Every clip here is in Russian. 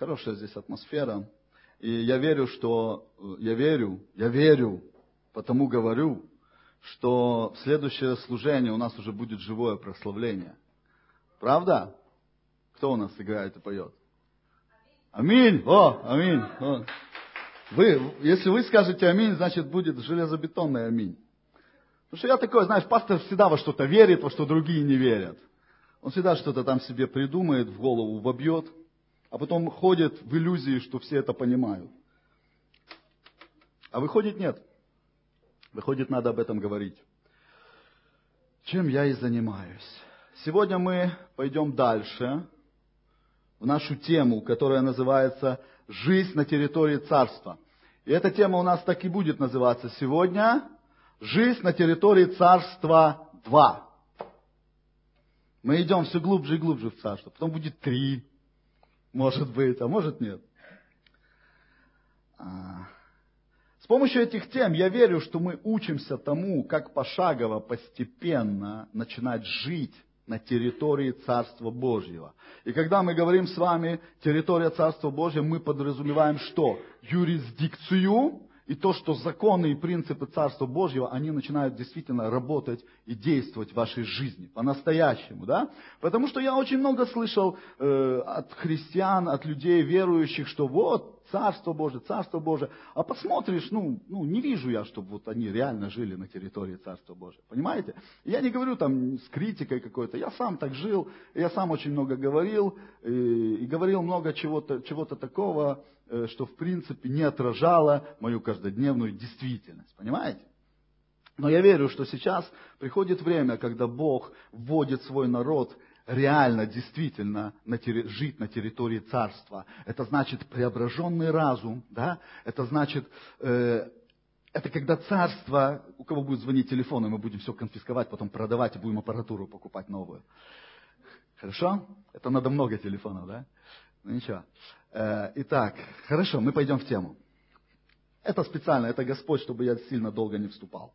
Хорошая здесь атмосфера. И я верю, что... Я верю, я верю, потому говорю, что в следующее служение у нас уже будет живое прославление. Правда? Кто у нас играет и поет? Аминь! О, аминь! О. Вы, если вы скажете аминь, значит будет железобетонный аминь. Потому что я такой, знаешь, пастор всегда во что-то верит, во что другие не верят. Он всегда что-то там себе придумает, в голову вобьет, а потом ходит в иллюзии, что все это понимают. А выходит нет. Выходит, надо об этом говорить. Чем я и занимаюсь. Сегодня мы пойдем дальше в нашу тему, которая называется «Жизнь на территории царства». И эта тема у нас так и будет называться сегодня Жизнь на территории царства 2. Мы идем все глубже и глубже в царство. Потом будет три, может быть, а может нет. А, с помощью этих тем я верю, что мы учимся тому, как пошагово, постепенно начинать жить на территории Царства Божьего. И когда мы говорим с вами территория Царства Божьего, мы подразумеваем что? Юрисдикцию, и то, что законы и принципы Царства Божьего, они начинают действительно работать и действовать в вашей жизни, по-настоящему, да? Потому что я очень много слышал э, от христиан, от людей верующих, что вот, Царство Божие, Царство Божие. А посмотришь, ну, ну, не вижу я, чтобы вот они реально жили на территории Царства Божия. Понимаете? Я не говорю там с критикой какой-то. Я сам так жил, я сам очень много говорил, и, и говорил много чего-то чего такого, Э, что в принципе не отражало мою каждодневную действительность. Понимаете? Но я верю, что сейчас приходит время, когда Бог вводит свой народ реально, действительно на терри... жить на территории царства. Это значит преображенный разум, да? это значит, э, это когда царство, у кого будет звонить телефон, и мы будем все конфисковать, потом продавать и будем аппаратуру покупать новую. Хорошо? Это надо много телефонов, да? Ну ничего. Э, итак, хорошо, мы пойдем в тему. Это специально, это Господь, чтобы я сильно долго не вступал.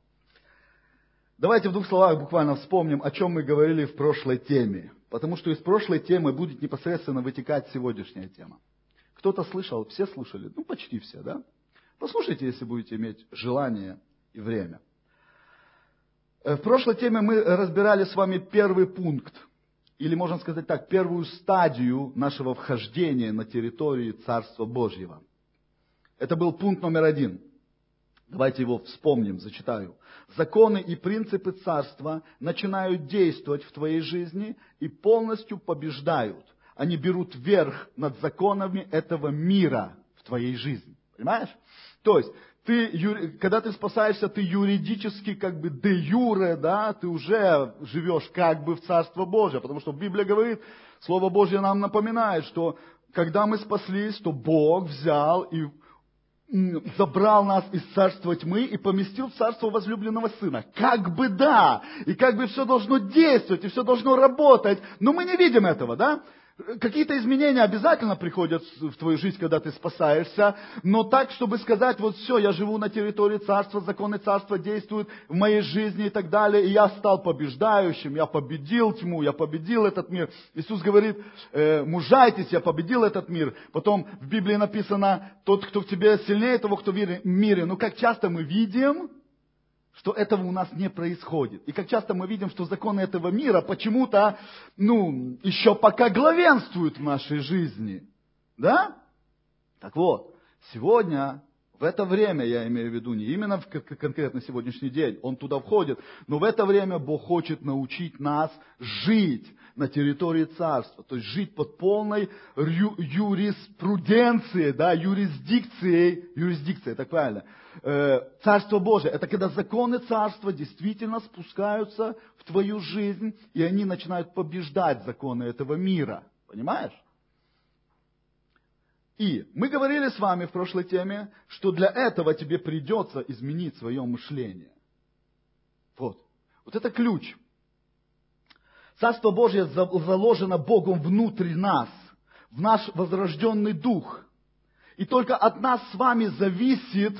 Давайте в двух словах буквально вспомним, о чем мы говорили в прошлой теме. Потому что из прошлой темы будет непосредственно вытекать сегодняшняя тема. Кто-то слышал, все слушали? Ну, почти все, да? Послушайте, если будете иметь желание и время. Э, в прошлой теме мы разбирали с вами первый пункт – или, можно сказать так, первую стадию нашего вхождения на территорию Царства Божьего. Это был пункт номер один. Давайте его вспомним, зачитаю. Законы и принципы царства начинают действовать в твоей жизни и полностью побеждают. Они берут верх над законами этого мира в твоей жизни. Понимаешь? То есть, ты, когда ты спасаешься, ты юридически, как бы де юре, да, ты уже живешь как бы в Царство Божие, потому что Библия говорит, Слово Божье нам напоминает, что когда мы спаслись, то Бог взял и забрал нас из царства тьмы и поместил в царство возлюбленного сына. Как бы да, и как бы все должно действовать, и все должно работать, но мы не видим этого, да? Какие-то изменения обязательно приходят в твою жизнь, когда ты спасаешься, но так, чтобы сказать, вот все, я живу на территории царства, законы царства действуют в моей жизни и так далее, и я стал побеждающим, я победил тьму, я победил этот мир. Иисус говорит, э, мужайтесь, я победил этот мир. Потом в Библии написано, тот, кто в тебе сильнее того, кто в мире. Но как часто мы видим, что этого у нас не происходит. И как часто мы видим, что законы этого мира почему-то, ну, еще пока главенствуют в нашей жизни. Да? Так вот, сегодня, в это время, я имею в виду, не именно в конкретно сегодняшний день, он туда входит, но в это время Бог хочет научить нас жить на территории царства, то есть жить под полной юриспруденцией, да, юрисдикцией, юрисдикция, так правильно, Царство Божие, это когда законы царства действительно спускаются в твою жизнь, и они начинают побеждать законы этого мира, понимаешь? И мы говорили с вами в прошлой теме, что для этого тебе придется изменить свое мышление. Вот. Вот это ключ. Царство Божье заложено Богом внутри нас, в наш возрожденный дух. И только от нас с вами зависит,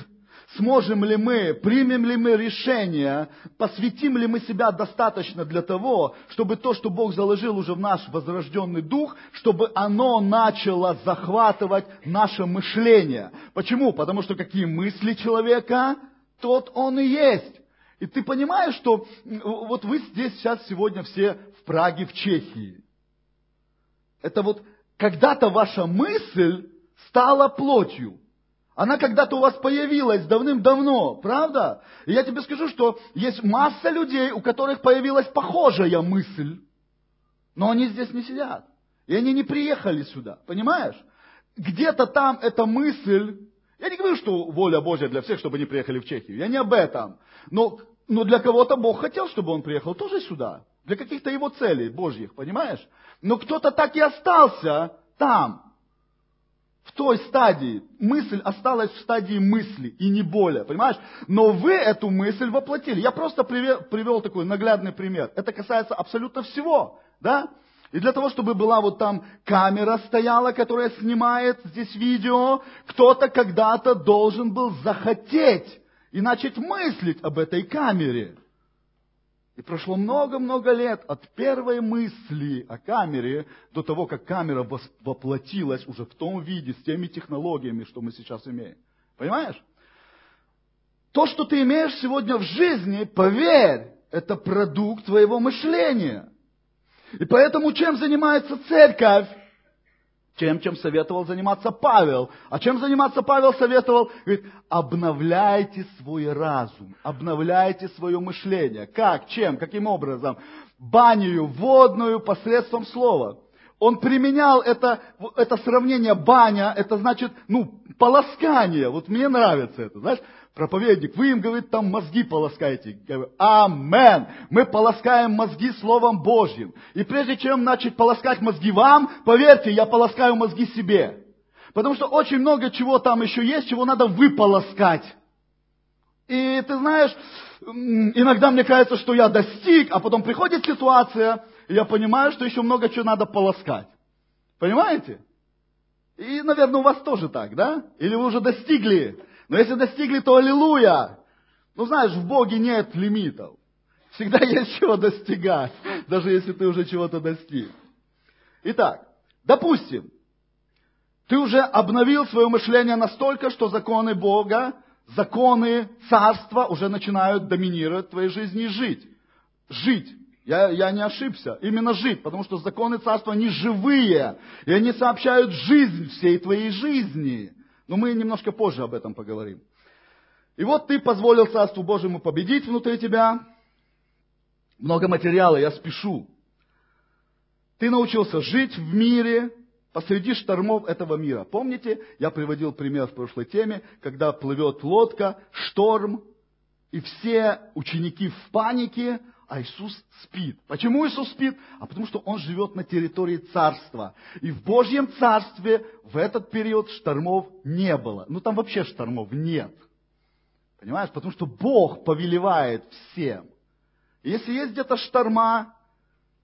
Сможем ли мы, примем ли мы решение, посвятим ли мы себя достаточно для того, чтобы то, что Бог заложил уже в наш возрожденный дух, чтобы оно начало захватывать наше мышление. Почему? Потому что какие мысли человека, тот он и есть. И ты понимаешь, что вот вы здесь сейчас сегодня все в Праге, в Чехии. Это вот когда-то ваша мысль стала плотью. Она когда-то у вас появилась давным-давно, правда? И я тебе скажу, что есть масса людей, у которых появилась похожая мысль, но они здесь не сидят. И они не приехали сюда, понимаешь? Где-то там эта мысль, я не говорю, что воля Божья для всех, чтобы они приехали в Чехию, я не об этом. Но, но для кого-то Бог хотел, чтобы он приехал тоже сюда, для каких-то его целей Божьих, понимаешь? Но кто-то так и остался там в той стадии. Мысль осталась в стадии мысли и не более, понимаешь? Но вы эту мысль воплотили. Я просто привел, привел такой наглядный пример. Это касается абсолютно всего, да? И для того, чтобы была вот там камера стояла, которая снимает здесь видео, кто-то когда-то должен был захотеть и начать мыслить об этой камере. И прошло много-много лет от первой мысли о камере до того, как камера воплотилась уже в том виде, с теми технологиями, что мы сейчас имеем. Понимаешь? То, что ты имеешь сегодня в жизни, поверь, это продукт твоего мышления. И поэтому чем занимается церковь? Тем, чем советовал заниматься Павел. А чем заниматься Павел советовал? Говорит, обновляйте свой разум, обновляйте свое мышление. Как? Чем? Каким образом? Баню водную посредством слова. Он применял это, это сравнение баня, это значит, ну, полоскание. Вот мне нравится это, знаешь проповедник, вы им, говорит, там мозги полоскаете. Говорю, Амен. Мы полоскаем мозги Словом Божьим. И прежде чем начать полоскать мозги вам, поверьте, я полоскаю мозги себе. Потому что очень много чего там еще есть, чего надо выполоскать. И ты знаешь, иногда мне кажется, что я достиг, а потом приходит ситуация, и я понимаю, что еще много чего надо полоскать. Понимаете? И, наверное, у вас тоже так, да? Или вы уже достигли но если достигли, то аллилуйя. Ну знаешь, в Боге нет лимитов. Всегда есть чего достигать, даже если ты уже чего-то достиг. Итак, допустим, ты уже обновил свое мышление настолько, что законы Бога, законы царства уже начинают доминировать в твоей жизни и жить. Жить. Я, я не ошибся. Именно жить, потому что законы царства, они живые, и они сообщают жизнь всей твоей жизни. Но мы немножко позже об этом поговорим. И вот ты позволил Царству Божьему победить внутри тебя. Много материала, я спешу. Ты научился жить в мире посреди штормов этого мира. Помните, я приводил пример в прошлой теме, когда плывет лодка, шторм, и все ученики в панике, а Иисус спит. Почему Иисус спит? А потому что Он живет на территории царства. И в Божьем царстве в этот период штормов не было. Ну там вообще штормов нет. Понимаешь? Потому что Бог повелевает всем. Если есть где-то шторма,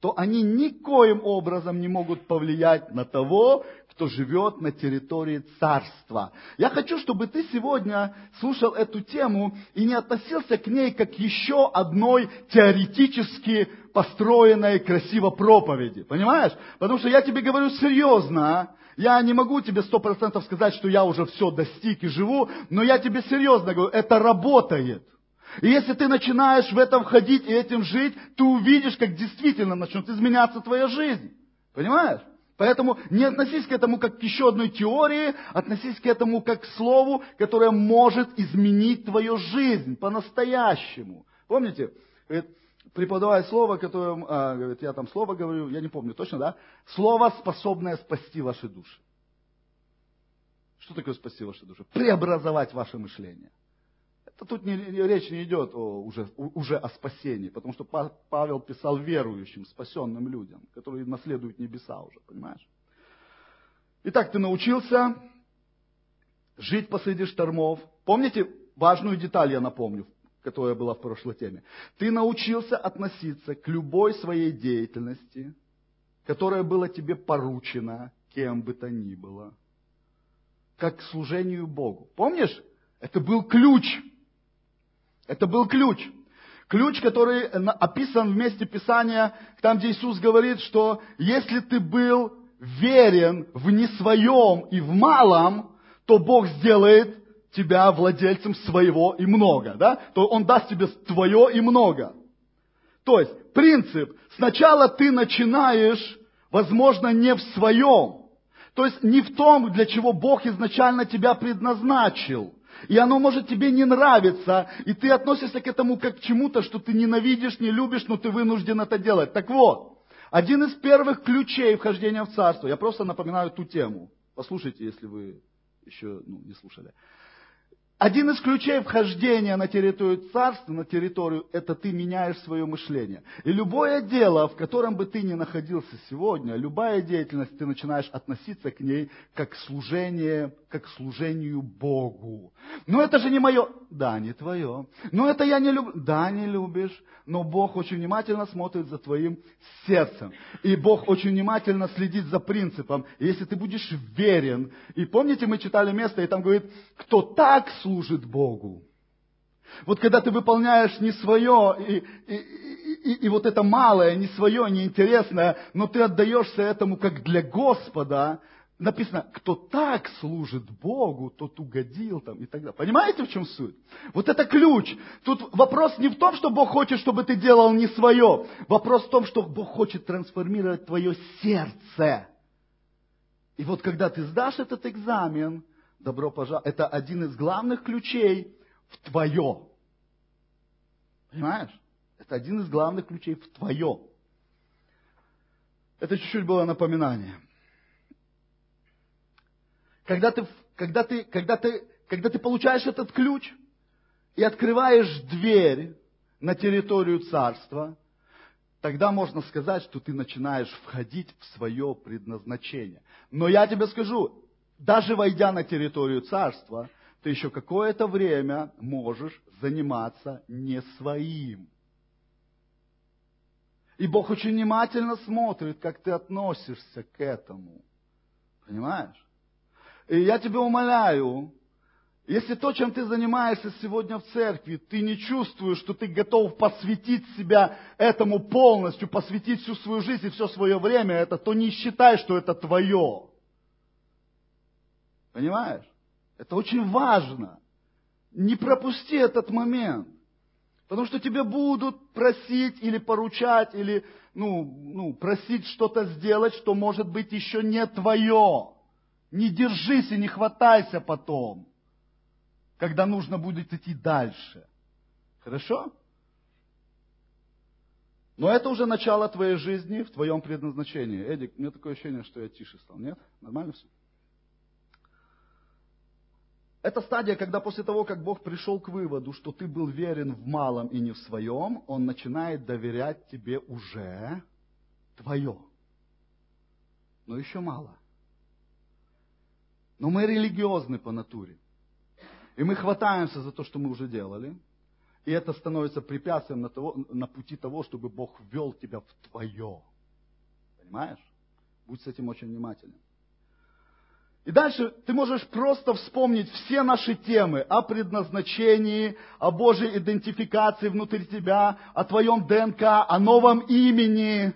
то они никоим образом не могут повлиять на того, кто живет на территории царства. Я хочу, чтобы ты сегодня слушал эту тему и не относился к ней как еще одной теоретически построенной красиво проповеди. Понимаешь? Потому что я тебе говорю серьезно. Я не могу тебе сто процентов сказать, что я уже все достиг и живу, но я тебе серьезно говорю, это работает. И если ты начинаешь в этом входить и этим жить, ты увидишь, как действительно начнет изменяться твоя жизнь. Понимаешь? Поэтому не относись к этому как к еще одной теории, относись к этому как к слову, которое может изменить твою жизнь по-настоящему. Помните, преподавая слово, которое, а, говорит, я там слово говорю, я не помню точно, да? Слово, способное спасти ваши души. Что такое спасти ваши души? Преобразовать ваше мышление. Это тут не, речь не идет о, уже, уже о спасении, потому что Павел писал верующим, спасенным людям, которые наследуют небеса уже, понимаешь? Итак, ты научился жить посреди штормов. Помните, важную деталь я напомню, которая была в прошлой теме. Ты научился относиться к любой своей деятельности, которая была тебе поручена, кем бы то ни было, как к служению Богу. Помнишь? Это был ключ. Это был ключ. Ключ, который описан в месте Писания, там, где Иисус говорит, что если ты был верен в не своем и в малом, то Бог сделает тебя владельцем своего и много, да? То Он даст тебе твое и много. То есть, принцип, сначала ты начинаешь, возможно, не в своем, то есть не в том, для чего Бог изначально тебя предназначил. И оно может тебе не нравиться, и ты относишься к этому как к чему-то, что ты ненавидишь, не любишь, но ты вынужден это делать. Так вот, один из первых ключей вхождения в царство, я просто напоминаю ту тему. Послушайте, если вы еще ну, не слушали. Один из ключей вхождения на территорию царства, на территорию, это ты меняешь свое мышление. И любое дело, в котором бы ты ни находился сегодня, любая деятельность, ты начинаешь относиться к ней как служение, как служению Богу. Но это же не мое. Да, не твое. Но это я не люблю. Да, не любишь. Но Бог очень внимательно смотрит за твоим сердцем. И Бог очень внимательно следит за принципом. Если ты будешь верен. И помните, мы читали место, и там говорит, кто так служит, служит Богу. Вот когда ты выполняешь не свое, и, и, и, и вот это малое, не свое, неинтересное, но ты отдаешься этому как для Господа, написано, кто так служит Богу, тот угодил там и так далее. Понимаете, в чем суть? Вот это ключ. Тут вопрос не в том, что Бог хочет, чтобы ты делал не свое. Вопрос в том, что Бог хочет трансформировать твое сердце. И вот когда ты сдашь этот экзамен, добро пожаловать. Это один из главных ключей в твое. Понимаешь? Это один из главных ключей в твое. Это чуть-чуть было напоминание. Когда ты, когда, ты, когда, ты, когда ты получаешь этот ключ и открываешь дверь на территорию царства, тогда можно сказать, что ты начинаешь входить в свое предназначение. Но я тебе скажу, даже войдя на территорию царства, ты еще какое-то время можешь заниматься не своим. И Бог очень внимательно смотрит, как ты относишься к этому. Понимаешь? И я тебя умоляю, если то, чем ты занимаешься сегодня в церкви, ты не чувствуешь, что ты готов посвятить себя этому полностью, посвятить всю свою жизнь и все свое время это, то не считай, что это твое. Понимаешь? Это очень важно. Не пропусти этот момент. Потому что тебе будут просить или поручать, или ну, ну, просить что-то сделать, что может быть еще не твое. Не держись и не хватайся потом, когда нужно будет идти дальше. Хорошо? Но это уже начало твоей жизни в твоем предназначении. Эдик, у меня такое ощущение, что я тише стал. Нет? Нормально все? Это стадия, когда после того, как Бог пришел к выводу, что ты был верен в малом и не в своем, Он начинает доверять тебе уже твое. Но еще мало. Но мы религиозны по натуре. И мы хватаемся за то, что мы уже делали. И это становится препятствием на, того, на пути того, чтобы Бог ввел тебя в твое. Понимаешь? Будь с этим очень внимательным. И дальше ты можешь просто вспомнить все наши темы о предназначении, о Божьей идентификации внутри тебя, о твоем ДНК, о новом имени,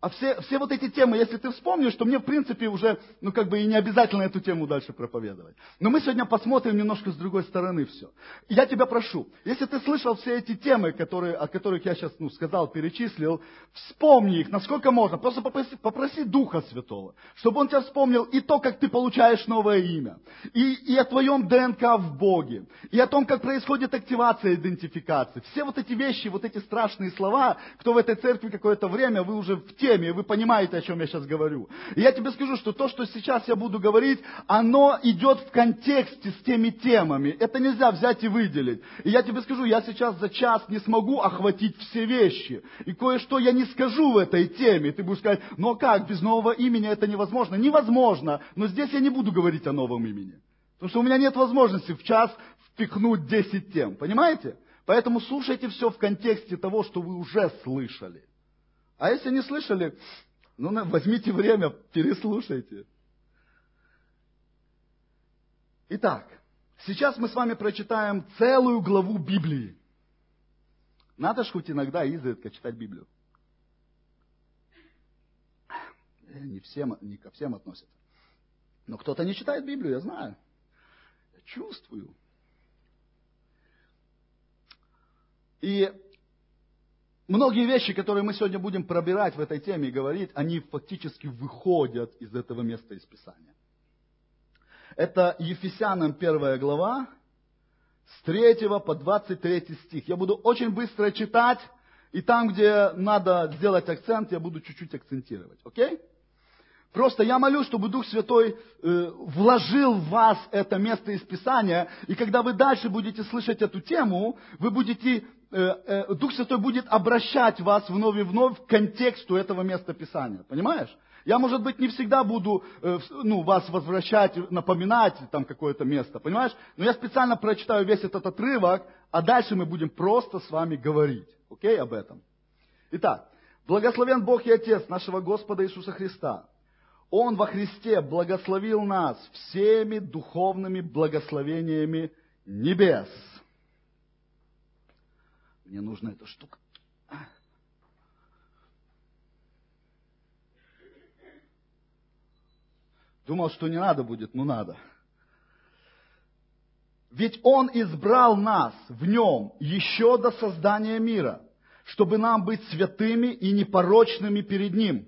а все, все вот эти темы, если ты вспомнишь, то мне, в принципе, уже, ну, как бы и не обязательно эту тему дальше проповедовать. Но мы сегодня посмотрим немножко с другой стороны все. Я тебя прошу, если ты слышал все эти темы, которые, о которых я сейчас, ну, сказал, перечислил, вспомни их, насколько можно. Просто попроси, попроси Духа Святого, чтобы Он тебя вспомнил и то, как ты получаешь новое имя, и, и о твоем ДНК в Боге, и о том, как происходит активация идентификации. Все вот эти вещи, вот эти страшные слова, кто в этой церкви какое-то время, вы уже в те теме, вы понимаете, о чем я сейчас говорю. И я тебе скажу, что то, что сейчас я буду говорить, оно идет в контексте с теми темами. Это нельзя взять и выделить. И я тебе скажу, я сейчас за час не смогу охватить все вещи. И кое-что я не скажу в этой теме. Ты будешь сказать, а как, без нового имени это невозможно? Невозможно, но здесь я не буду говорить о новом имени. Потому что у меня нет возможности в час впихнуть 10 тем. Понимаете? Поэтому слушайте все в контексте того, что вы уже слышали. А если не слышали, ну, возьмите время, переслушайте. Итак, Сейчас мы с вами прочитаем целую главу Библии. Надо ж хоть иногда изредка читать Библию. Не, всем, не ко всем относятся. Но кто-то не читает Библию, я знаю. Я чувствую. И многие вещи, которые мы сегодня будем пробирать в этой теме и говорить, они фактически выходят из этого места из Писания. Это Ефесянам первая глава, с 3 по 23 стих. Я буду очень быстро читать, и там, где надо сделать акцент, я буду чуть-чуть акцентировать. Окей? Просто я молю, чтобы Дух Святой э, вложил в вас это место из Писания, и когда вы дальше будете слышать эту тему, вы будете, Дух Святой будет обращать вас вновь и вновь к контексту этого места Писания. Понимаешь? Я, может быть, не всегда буду э, ну, вас возвращать, напоминать там какое-то место, понимаешь? Но я специально прочитаю весь этот отрывок, а дальше мы будем просто с вами говорить, окей, об этом. Итак, благословен Бог и Отец нашего Господа Иисуса Христа. Он во Христе благословил нас всеми духовными благословениями небес. Мне нужна эта штука. Думал, что не надо будет, но надо. Ведь Он избрал нас в Нем еще до создания мира, чтобы нам быть святыми и непорочными перед Ним.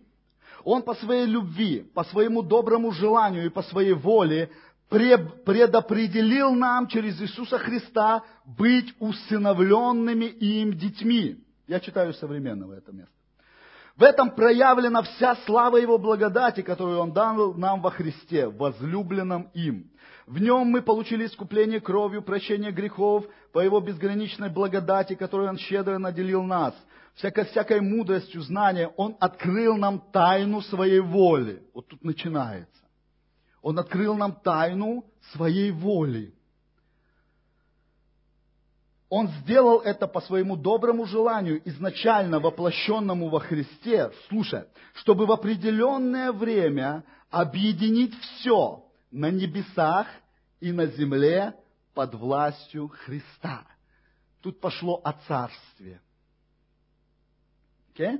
Он по своей любви, по своему доброму желанию и по своей воле предопределил нам через Иисуса Христа быть усыновленными им детьми. Я читаю современного это место. В этом проявлена вся слава Его благодати, которую Он дал нам во Христе, возлюбленном им. В нем мы получили искупление кровью, прощение грехов по Его безграничной благодати, которую Он щедро наделил нас – всякой, всякой мудростью, знания, Он открыл нам тайну своей воли. Вот тут начинается. Он открыл нам тайну своей воли. Он сделал это по своему доброму желанию, изначально воплощенному во Христе, слушай, чтобы в определенное время объединить все на небесах и на земле под властью Христа. Тут пошло о царстве – Okay?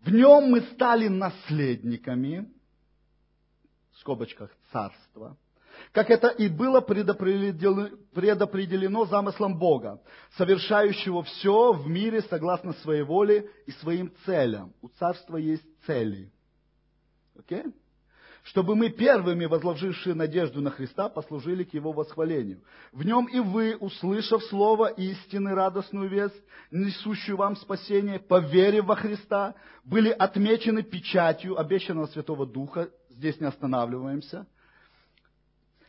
В нем мы стали наследниками, в скобочках царства, как это и было предопределено, замыслом Бога, совершающего все в мире согласно своей воле и своим целям. У царства есть цели. Окей? Okay? чтобы мы первыми, возложившие надежду на Христа, послужили к Его восхвалению. В нем и вы, услышав слово истины, радостную весть, несущую вам спасение, поверив во Христа, были отмечены печатью обещанного Святого Духа, здесь не останавливаемся,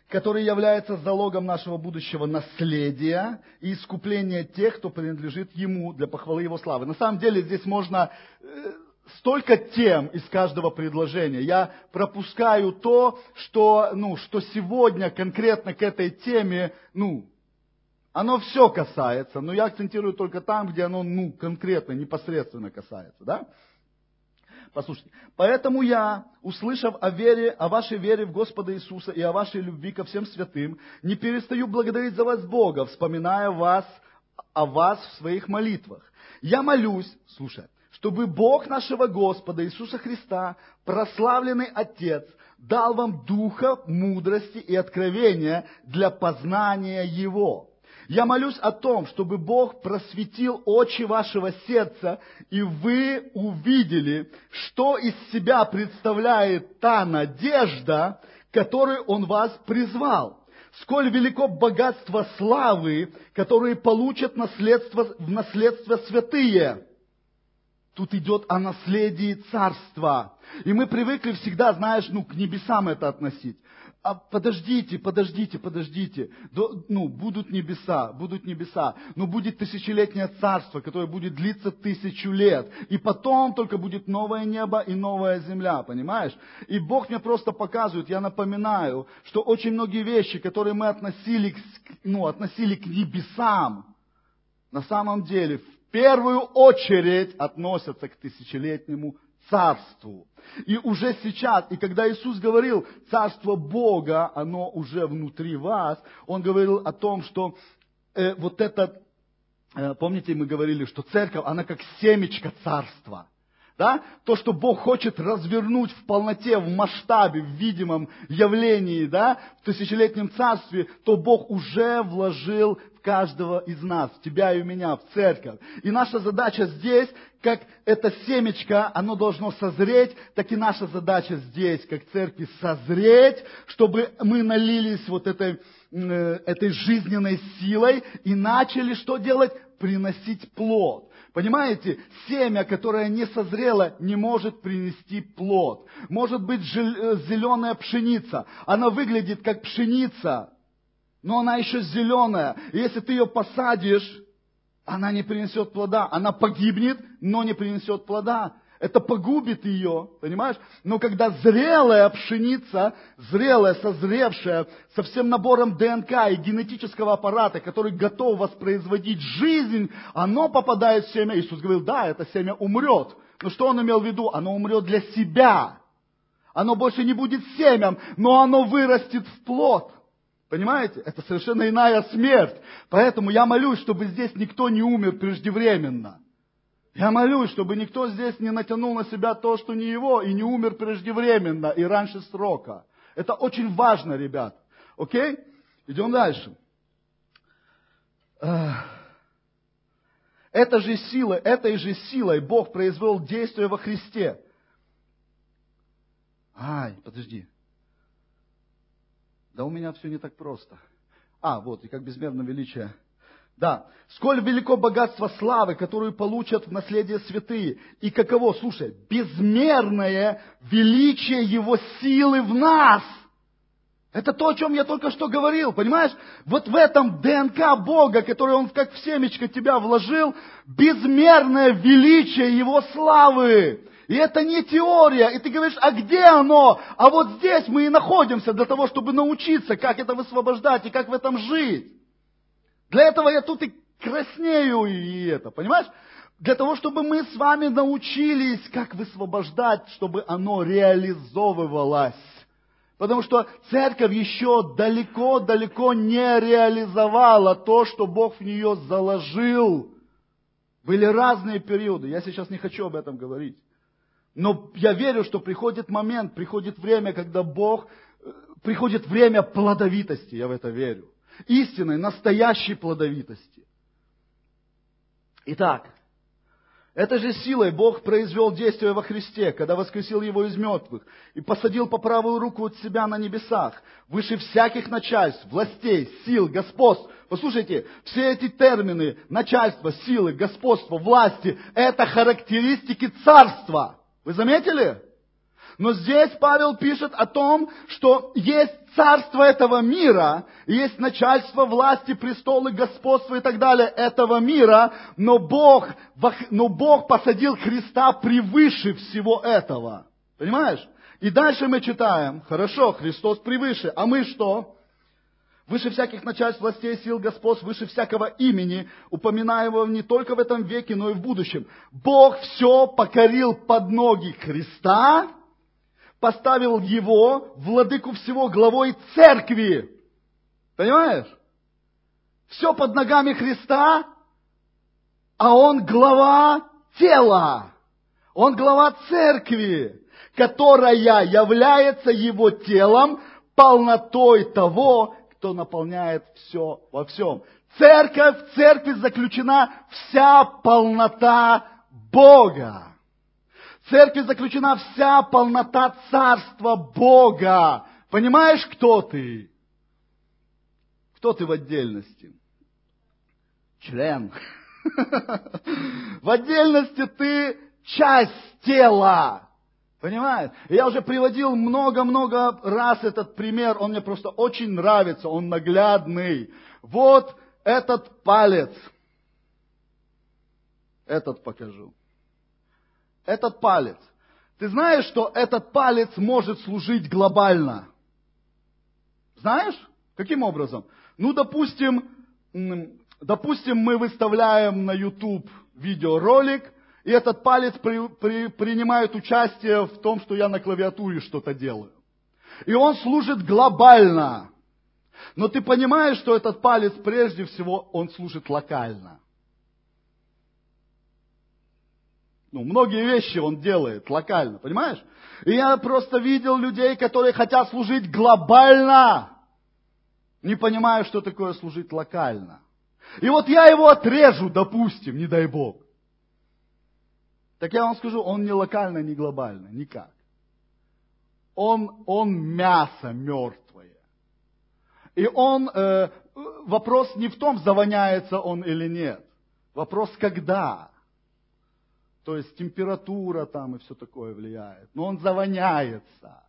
который является залогом нашего будущего наследия и искупления тех, кто принадлежит Ему для похвалы Его славы. На самом деле здесь можно э, столько тем из каждого предложения. Я пропускаю то, что, ну, что сегодня конкретно к этой теме, ну, оно все касается, но я акцентирую только там, где оно, ну, конкретно, непосредственно касается, да? Послушайте, поэтому я, услышав о вере, о вашей вере в Господа Иисуса и о вашей любви ко всем святым, не перестаю благодарить за вас Бога, вспоминая вас, о вас в своих молитвах. Я молюсь, слушай, чтобы Бог нашего Господа Иисуса Христа, прославленный Отец, дал вам духа мудрости и откровения для познания Его. Я молюсь о том, чтобы Бог просветил очи вашего сердца, и вы увидели, что из себя представляет та надежда, которой Он вас призвал. Сколь велико богатство славы, которые получат наследство, в наследство святые Тут идет о наследии царства. И мы привыкли всегда, знаешь, ну, к небесам это относить. А подождите, подождите, подождите. До, ну, будут небеса, будут небеса. Но будет тысячелетнее царство, которое будет длиться тысячу лет. И потом только будет новое небо и новая земля, понимаешь? И Бог мне просто показывает, я напоминаю, что очень многие вещи, которые мы относили, к, ну, относили к небесам, на самом деле в первую очередь относятся к тысячелетнему царству. И уже сейчас, и когда Иисус говорил, царство Бога, оно уже внутри вас, Он говорил о том, что э, вот это, э, помните, мы говорили, что церковь, она как семечко царства. Да? То, что Бог хочет развернуть в полноте, в масштабе, в видимом явлении, да, в тысячелетнем царстве, то Бог уже вложил каждого из нас, тебя и меня, в церковь. И наша задача здесь, как это семечко, оно должно созреть, так и наша задача здесь, как церкви, созреть, чтобы мы налились вот этой, э, этой жизненной силой и начали что делать? Приносить плод. Понимаете, семя, которое не созрело, не может принести плод. Может быть э, зеленая пшеница. Она выглядит как пшеница, но она еще зеленая. И если ты ее посадишь, она не принесет плода. Она погибнет, но не принесет плода это погубит ее, понимаешь? Но когда зрелая пшеница, зрелая, созревшая, со всем набором ДНК и генетического аппарата, который готов воспроизводить жизнь, оно попадает в семя. Иисус говорил, да, это семя умрет. Но что он имел в виду? Оно умрет для себя. Оно больше не будет семям, но оно вырастет в плод. Понимаете? Это совершенно иная смерть. Поэтому я молюсь, чтобы здесь никто не умер преждевременно. Я молюсь, чтобы никто здесь не натянул на себя то, что не его, и не умер преждевременно и раньше срока. Это очень важно, ребят. Окей? Идем дальше. Это же сила, этой же силой Бог произвел действие во Христе. Ай, подожди. Да у меня все не так просто. А, вот, и как безмерно величие да. Сколь велико богатство славы, которую получат в наследие святые. И каково, слушай, безмерное величие Его силы в нас. Это то, о чем я только что говорил, понимаешь? Вот в этом ДНК Бога, который Он как в семечко тебя вложил, безмерное величие Его славы. И это не теория. И ты говоришь, а где оно? А вот здесь мы и находимся для того, чтобы научиться, как это высвобождать и как в этом жить. Для этого я тут и краснею, и это, понимаешь? Для того, чтобы мы с вами научились, как высвобождать, чтобы оно реализовывалось. Потому что церковь еще далеко-далеко не реализовала то, что Бог в нее заложил. Были разные периоды, я сейчас не хочу об этом говорить. Но я верю, что приходит момент, приходит время, когда Бог, э, приходит время плодовитости, я в это верю истинной, настоящей плодовитости. Итак, этой же силой Бог произвел действие во Христе, когда воскресил Его из мертвых и посадил по правую руку от себя на небесах, выше всяких начальств, властей, сил, господств. Послушайте, все эти термины, начальство, силы, господство, власти, это характеристики царства. Вы заметили? Но здесь Павел пишет о том, что есть царство этого мира, есть начальство власти, престолы, господства и так далее этого мира, но Бог, но Бог посадил Христа превыше всего этого. Понимаешь? И дальше мы читаем, хорошо, Христос превыше, а мы что? Выше всяких начальств, властей, сил, господств, выше всякого имени, упоминаемого не только в этом веке, но и в будущем. Бог все покорил под ноги Христа, поставил его, владыку всего, главой церкви. Понимаешь? Все под ногами Христа, а он глава тела. Он глава церкви, которая является его телом, полнотой того, кто наполняет все во всем. Церковь, в церкви заключена вся полнота Бога церкви заключена вся полнота Царства Бога. Понимаешь, кто ты? Кто ты в отдельности? Член. В отдельности ты часть тела. Понимаешь? Я уже приводил много-много раз этот пример, он мне просто очень нравится, он наглядный. Вот этот палец. Этот покажу этот палец. Ты знаешь, что этот палец может служить глобально? Знаешь? Каким образом? Ну, допустим, допустим, мы выставляем на YouTube видеоролик, И этот палец при, при, принимает участие в том, что я на клавиатуре что-то делаю. И он служит глобально. Но ты понимаешь, что этот палец прежде всего, он служит локально. Ну, многие вещи он делает локально, понимаешь? И я просто видел людей, которые хотят служить глобально, не понимая, что такое служить локально. И вот я его отрежу, допустим, не дай Бог. Так я вам скажу, он не локально, не глобально, никак. Он, он мясо мертвое. И он, э, вопрос не в том, завоняется он или нет. Вопрос, когда. То есть температура там и все такое влияет. Но он завоняется.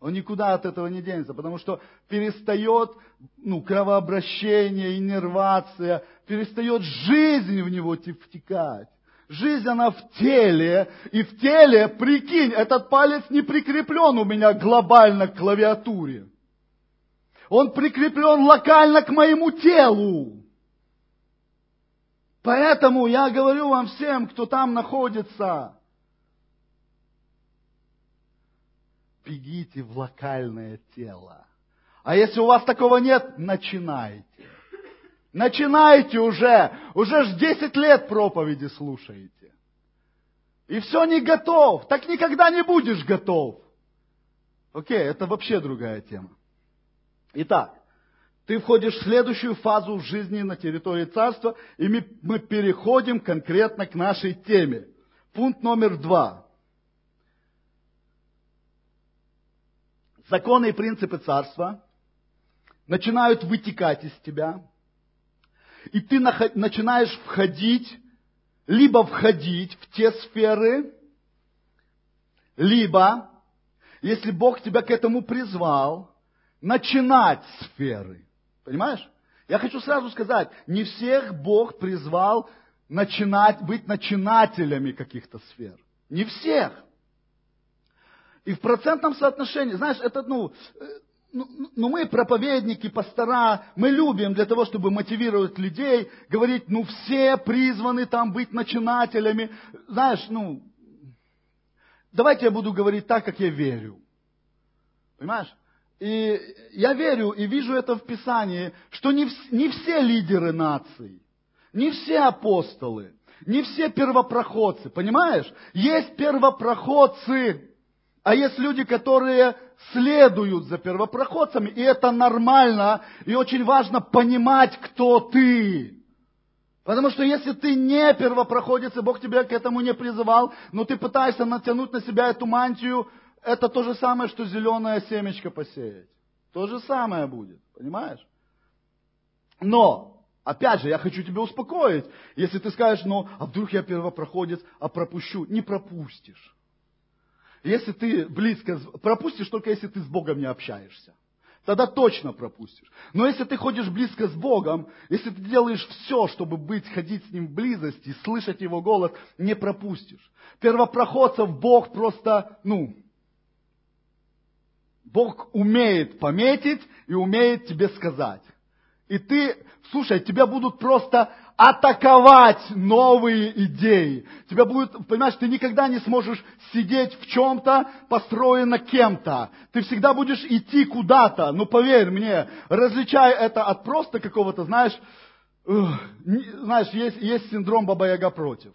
Он никуда от этого не денется, потому что перестает ну, кровообращение, иннервация, перестает жизнь в него втекать. Жизнь, она в теле, и в теле, прикинь, этот палец не прикреплен у меня глобально к клавиатуре. Он прикреплен локально к моему телу. Поэтому я говорю вам всем, кто там находится, бегите в локальное тело. А если у вас такого нет, начинайте. Начинайте уже. Уже ж 10 лет проповеди слушаете. И все не готов. Так никогда не будешь готов. Окей, это вообще другая тема. Итак, ты входишь в следующую фазу в жизни на территории царства, и мы, мы переходим конкретно к нашей теме. Пункт номер два. Законы и принципы царства начинают вытекать из тебя, и ты начинаешь входить, либо входить в те сферы, либо, если Бог тебя к этому призвал, начинать сферы. Понимаешь? Я хочу сразу сказать, не всех Бог призвал начинать, быть начинателями каких-то сфер. Не всех. И в процентном соотношении, знаешь, это, ну, ну, ну, мы проповедники, пастора, мы любим для того, чтобы мотивировать людей, говорить, ну, все призваны там быть начинателями. Знаешь, ну, давайте я буду говорить так, как я верю. Понимаешь? И я верю и вижу это в Писании, что не, не все лидеры наций, не все апостолы, не все первопроходцы, понимаешь? Есть первопроходцы, а есть люди, которые следуют за первопроходцами, и это нормально, и очень важно понимать, кто ты. Потому что если ты не первопроходец, и Бог тебя к этому не призывал, но ты пытаешься натянуть на себя эту мантию, это то же самое, что зеленое семечко посеять. То же самое будет, понимаешь? Но, опять же, я хочу тебя успокоить. Если ты скажешь, ну, а вдруг я первопроходец, а пропущу, не пропустишь. Если ты близко, пропустишь только если ты с Богом не общаешься. Тогда точно пропустишь. Но если ты ходишь близко с Богом, если ты делаешь все, чтобы быть, ходить с Ним в близости, слышать Его голос, не пропустишь. Первопроходцев Бог просто, ну, Бог умеет пометить и умеет тебе сказать. И ты, слушай, тебя будут просто атаковать новые идеи. Тебя будет, понимаешь, ты никогда не сможешь сидеть в чем-то, построено кем-то. Ты всегда будешь идти куда-то. Ну, поверь мне, различай это от просто какого-то, знаешь, знаешь, есть, есть синдром Баба-Яга против.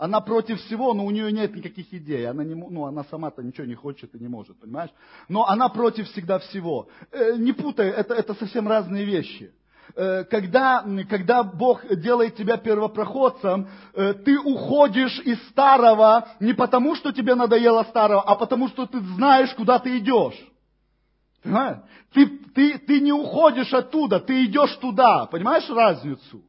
Она против всего, но у нее нет никаких идей. Она, не, ну, она сама-то ничего не хочет и не может, понимаешь? Но она против всегда всего. Э, не путай, это, это совсем разные вещи. Э, когда, когда Бог делает тебя первопроходцем, э, ты уходишь из старого не потому, что тебе надоело старого, а потому, что ты знаешь, куда ты идешь. Понимаешь? Ты, ты, ты не уходишь оттуда, ты идешь туда. Понимаешь разницу?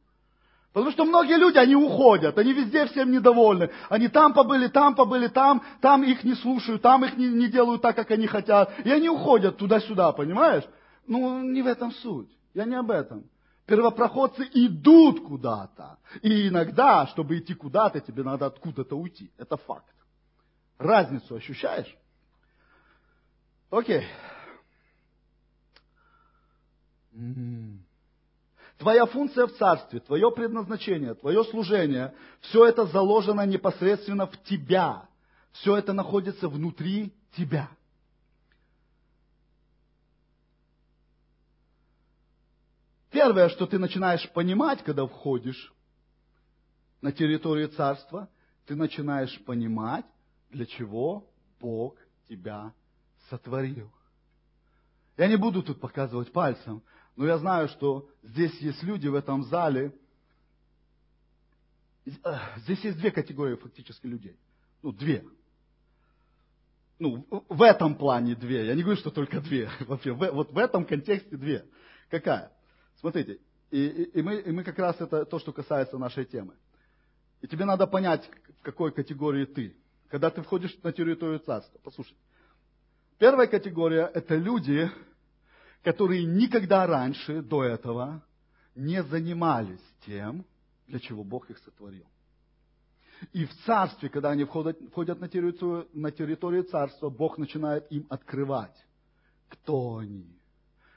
Потому что многие люди, они уходят, они везде всем недовольны. Они там побыли, там побыли, там, там их не слушают, там их не, не делают так, как они хотят. И они уходят туда-сюда, понимаешь? Ну, не в этом суть. Я не об этом. Первопроходцы идут куда-то. И иногда, чтобы идти куда-то, тебе надо откуда-то уйти. Это факт. Разницу ощущаешь? Окей. Твоя функция в царстве, твое предназначение, твое служение, все это заложено непосредственно в тебя. Все это находится внутри тебя. Первое, что ты начинаешь понимать, когда входишь на территорию царства, ты начинаешь понимать, для чего Бог тебя сотворил. Я не буду тут показывать пальцем, но я знаю, что здесь есть люди в этом зале. Э, здесь есть две категории фактически людей. Ну, две. Ну, в этом плане две. Я не говорю, что только две. Вообще, вот в этом контексте две. Какая? Смотрите, и, и, и, мы, и мы как раз это то, что касается нашей темы. И тебе надо понять, в какой категории ты. Когда ты входишь на территорию царства. Послушай. Первая категория – это люди, которые никогда раньше, до этого, не занимались тем, для чего Бог их сотворил. И в царстве, когда они входят, входят на, территорию, на территорию царства, Бог начинает им открывать, кто они,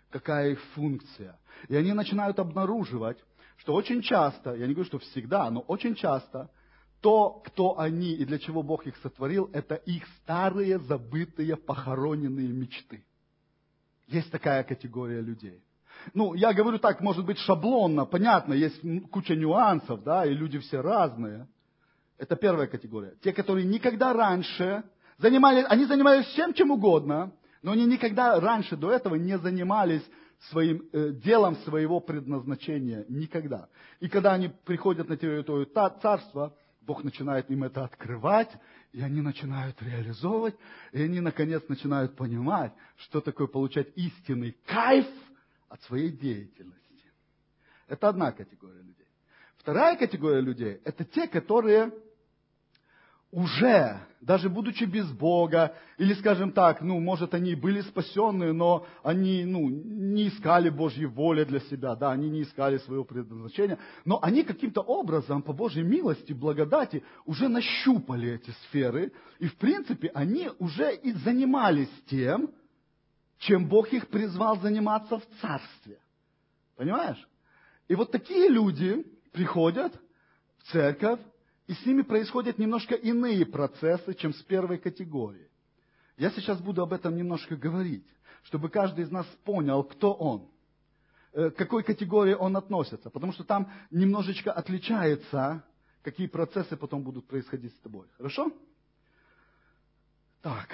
какая их функция. И они начинают обнаруживать, что очень часто, я не говорю, что всегда, но очень часто то, кто они и для чего Бог их сотворил, это их старые, забытые, похороненные мечты. Есть такая категория людей. Ну, я говорю так, может быть, шаблонно, понятно, есть куча нюансов, да, и люди все разные. Это первая категория. Те, которые никогда раньше занимались, они занимались всем, чем угодно, но они никогда раньше до этого не занимались своим э, делом своего предназначения. Никогда. И когда они приходят на территорию царства, Бог начинает им это открывать, и они начинают реализовывать, и они наконец начинают понимать, что такое получать истинный кайф от своей деятельности. Это одна категория людей. Вторая категория людей – это те, которые уже, даже будучи без Бога, или, скажем так, ну, может, они были спасенные, но они, ну, не искали Божьей воли для себя, да, они не искали своего предназначения, но они каким-то образом, по Божьей милости, благодати, уже нащупали эти сферы, и, в принципе, они уже и занимались тем, чем Бог их призвал заниматься в царстве. Понимаешь? И вот такие люди приходят в церковь, и с ними происходят немножко иные процессы, чем с первой категорией. Я сейчас буду об этом немножко говорить, чтобы каждый из нас понял, кто он, э, к какой категории он относится. Потому что там немножечко отличается, какие процессы потом будут происходить с тобой. Хорошо? Так.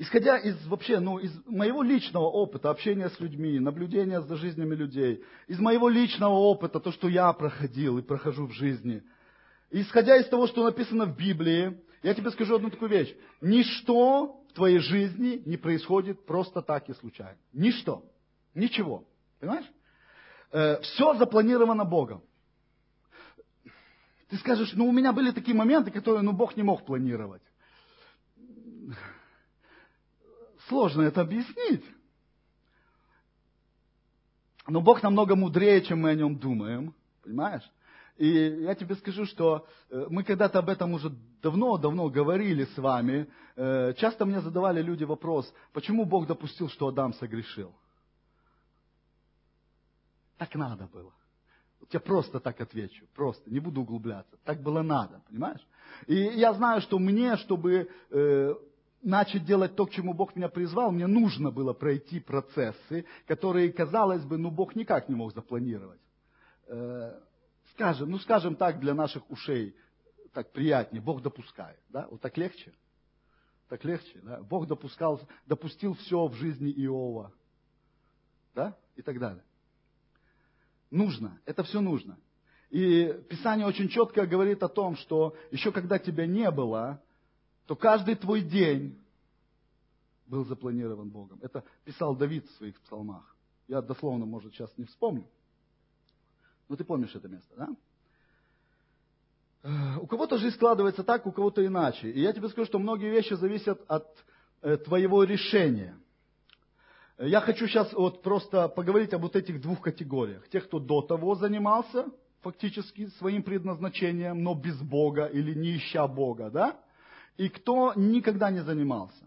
Исходя из вообще, ну, из моего личного опыта общения с людьми, наблюдения за жизнями людей, из моего личного опыта, то, что я проходил и прохожу в жизни, исходя из того, что написано в Библии, я тебе скажу одну такую вещь. Ничто в твоей жизни не происходит просто так и случайно. Ничто. Ничего. Понимаешь? Э, все запланировано Богом. Ты скажешь, ну у меня были такие моменты, которые ну, Бог не мог планировать. Сложно это объяснить. Но Бог намного мудрее, чем мы о нем думаем. Понимаешь? И я тебе скажу, что э, мы когда-то об этом уже давно-давно говорили с вами. Э, часто мне задавали люди вопрос, почему Бог допустил, что Адам согрешил? Так надо было. Я просто так отвечу, просто, не буду углубляться. Так было надо, понимаешь? И я знаю, что мне, чтобы э, начать делать то, к чему Бог меня призвал, мне нужно было пройти процессы, которые, казалось бы, ну, Бог никак не мог запланировать. Э, скажем, ну, скажем так, для наших ушей так приятнее, Бог допускает, да, вот так легче. Так легче, да? Бог допускал, допустил все в жизни Иова, да, и так далее. Нужно, это все нужно. И Писание очень четко говорит о том, что еще когда тебя не было, то каждый твой день был запланирован Богом. Это писал Давид в своих псалмах. Я дословно, может, сейчас не вспомню. Но ты помнишь это место, да? У кого-то жизнь складывается так, у кого-то иначе. И я тебе скажу, что многие вещи зависят от э, твоего решения. Я хочу сейчас вот просто поговорить об вот этих двух категориях. Тех, кто до того занимался фактически своим предназначением, но без Бога или не ища Бога, да? И кто никогда не занимался.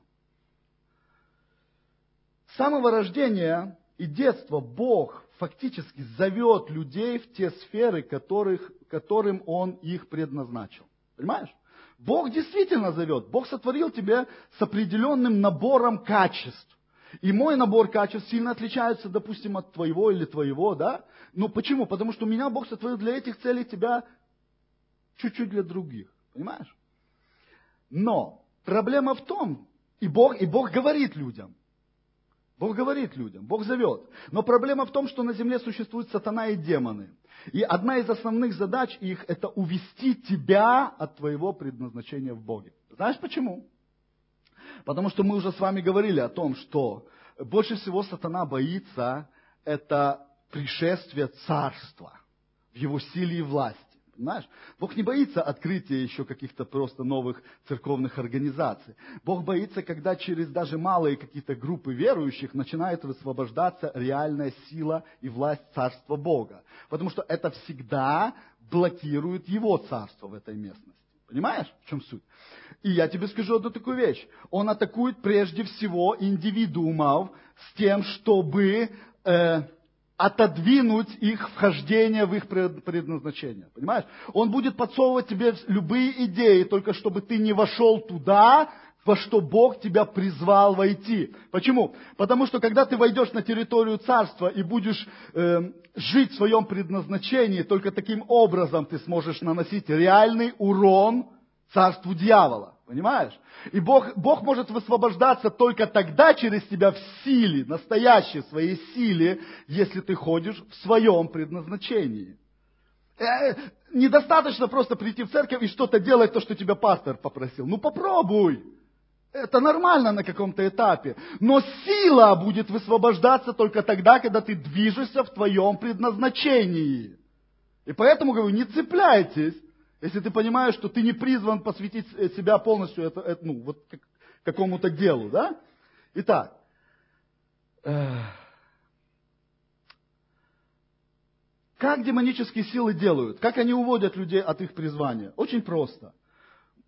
С самого рождения и детства Бог фактически зовет людей в те сферы, которых, которым Он их предназначил. Понимаешь? Бог действительно зовет. Бог сотворил тебя с определенным набором качеств. И мой набор качеств сильно отличается, допустим, от твоего или твоего, да? Ну почему? Потому что меня Бог сотворил для этих целей, тебя чуть-чуть для других. Понимаешь? Но проблема в том, и Бог, и Бог говорит людям, Бог говорит людям, Бог зовет. Но проблема в том, что на земле существуют сатана и демоны. И одна из основных задач их – это увести тебя от твоего предназначения в Боге. Знаешь почему? Потому что мы уже с вами говорили о том, что больше всего сатана боится – это пришествие царства в его силе и власти. Понимаешь? Бог не боится открытия еще каких-то просто новых церковных организаций. Бог боится, когда через даже малые какие-то группы верующих начинает высвобождаться реальная сила и власть Царства Бога. Потому что это всегда блокирует Его Царство в этой местности. Понимаешь, в чем суть? И я тебе скажу одну такую вещь. Он атакует прежде всего индивидуумов с тем, чтобы э, отодвинуть их вхождение в их предназначение. Понимаешь? Он будет подсовывать тебе любые идеи, только чтобы ты не вошел туда, во что Бог тебя призвал войти. Почему? Потому что когда ты войдешь на территорию царства и будешь э, жить в своем предназначении, только таким образом ты сможешь наносить реальный урон царству дьявола. Понимаешь? И Бог, Бог может высвобождаться только тогда через тебя в силе, настоящей своей силе, если ты ходишь в своем предназначении. Э, недостаточно просто прийти в церковь и что-то делать, то, что тебя пастор попросил. Ну попробуй. Это нормально на каком-то этапе. Но сила будет высвобождаться только тогда, когда ты движешься в твоем предназначении. И поэтому говорю, не цепляйтесь, если ты понимаешь, что ты не призван посвятить себя полностью это, это, ну, вот, к какому-то делу. Да? Итак, как демонические силы делают? Как они уводят людей от их призвания? Очень просто –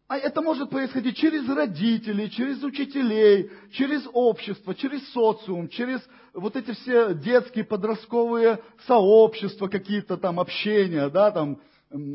а это может происходить через родителей, через учителей, через общество, через социум, через вот эти все детские, подростковые сообщества, какие-то там общения, да, там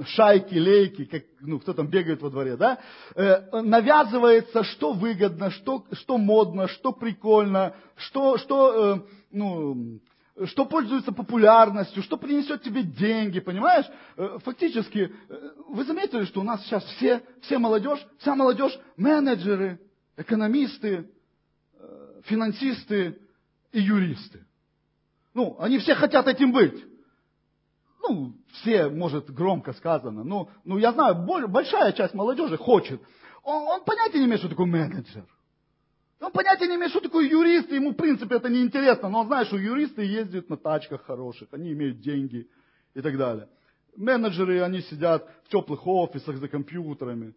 шайки, лейки, как, ну, кто там бегает во дворе, да, э, навязывается, что выгодно, что, что модно, что прикольно, что, что э, ну, что пользуется популярностью, что принесет тебе деньги, понимаешь? Э, фактически, э, вы заметили, что у нас сейчас все, все молодежь, вся молодежь менеджеры, экономисты, э, финансисты и юристы. Ну, они все хотят этим быть. Ну, все, может, громко сказано. Но, ну, я знаю, большая часть молодежи хочет. Он, он понятия не имеет, что такое менеджер. Он понятия не имеет, что такое юрист, ему в принципе это не интересно, но он знает, что юристы ездят на тачках хороших, они имеют деньги и так далее. Менеджеры, они сидят в теплых офисах за компьютерами.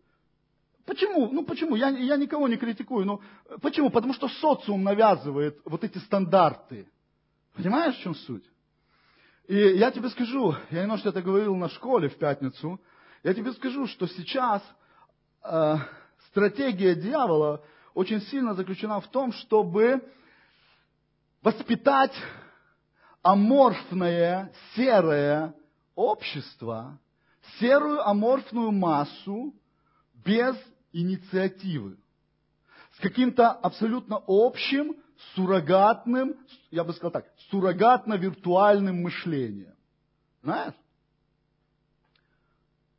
Почему? Ну почему? Я, я никого не критикую, но почему? Потому что социум навязывает вот эти стандарты. Понимаешь, в чем суть? И я тебе скажу, я немножко это говорил на школе в пятницу, я тебе скажу, что сейчас э, стратегия дьявола очень сильно заключена в том, чтобы воспитать аморфное, серое общество, серую аморфную массу без инициативы. С каким-то абсолютно общим, суррогатным, я бы сказал так, суррогатно-виртуальным мышлением. Знаешь?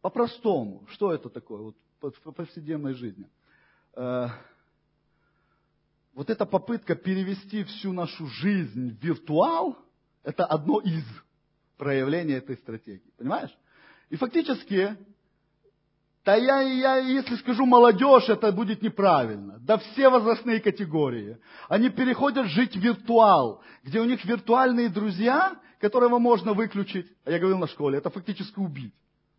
По-простому, что это такое вот, в повседневной жизни? Э, вот эта попытка перевести всю нашу жизнь в виртуал, это одно из проявлений этой стратегии. Понимаешь? И фактически, да я, я, если скажу молодежь, это будет неправильно. Да все возрастные категории. Они переходят жить в виртуал, где у них виртуальные друзья, которого можно выключить. А я говорил на школе, это фактически убить.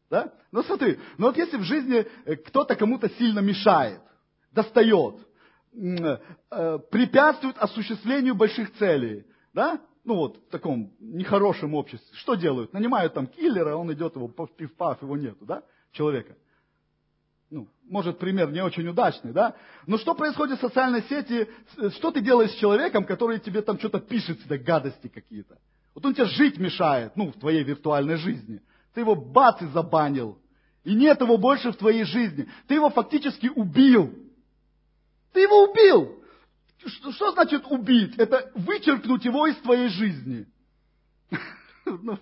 Да? Ну смотри, ну вот если в жизни э, кто-то кому-то сильно мешает, достает, Э, препятствуют осуществлению больших целей. Да? Ну вот, в таком нехорошем обществе. Что делают? Нанимают там киллера, он идет, его пив-пав, его нету, да, человека. Ну, может, пример не очень удачный, да? Но что происходит в социальной сети? Что ты делаешь с человеком, который тебе там что-то пишет, всегда гадости какие-то? Вот он тебе жить мешает, ну, в твоей виртуальной жизни. Ты его бац и забанил. И нет его больше в твоей жизни. Ты его фактически убил. Ты его убил. Что, что значит убить? Это вычеркнуть его из твоей жизни. Ну,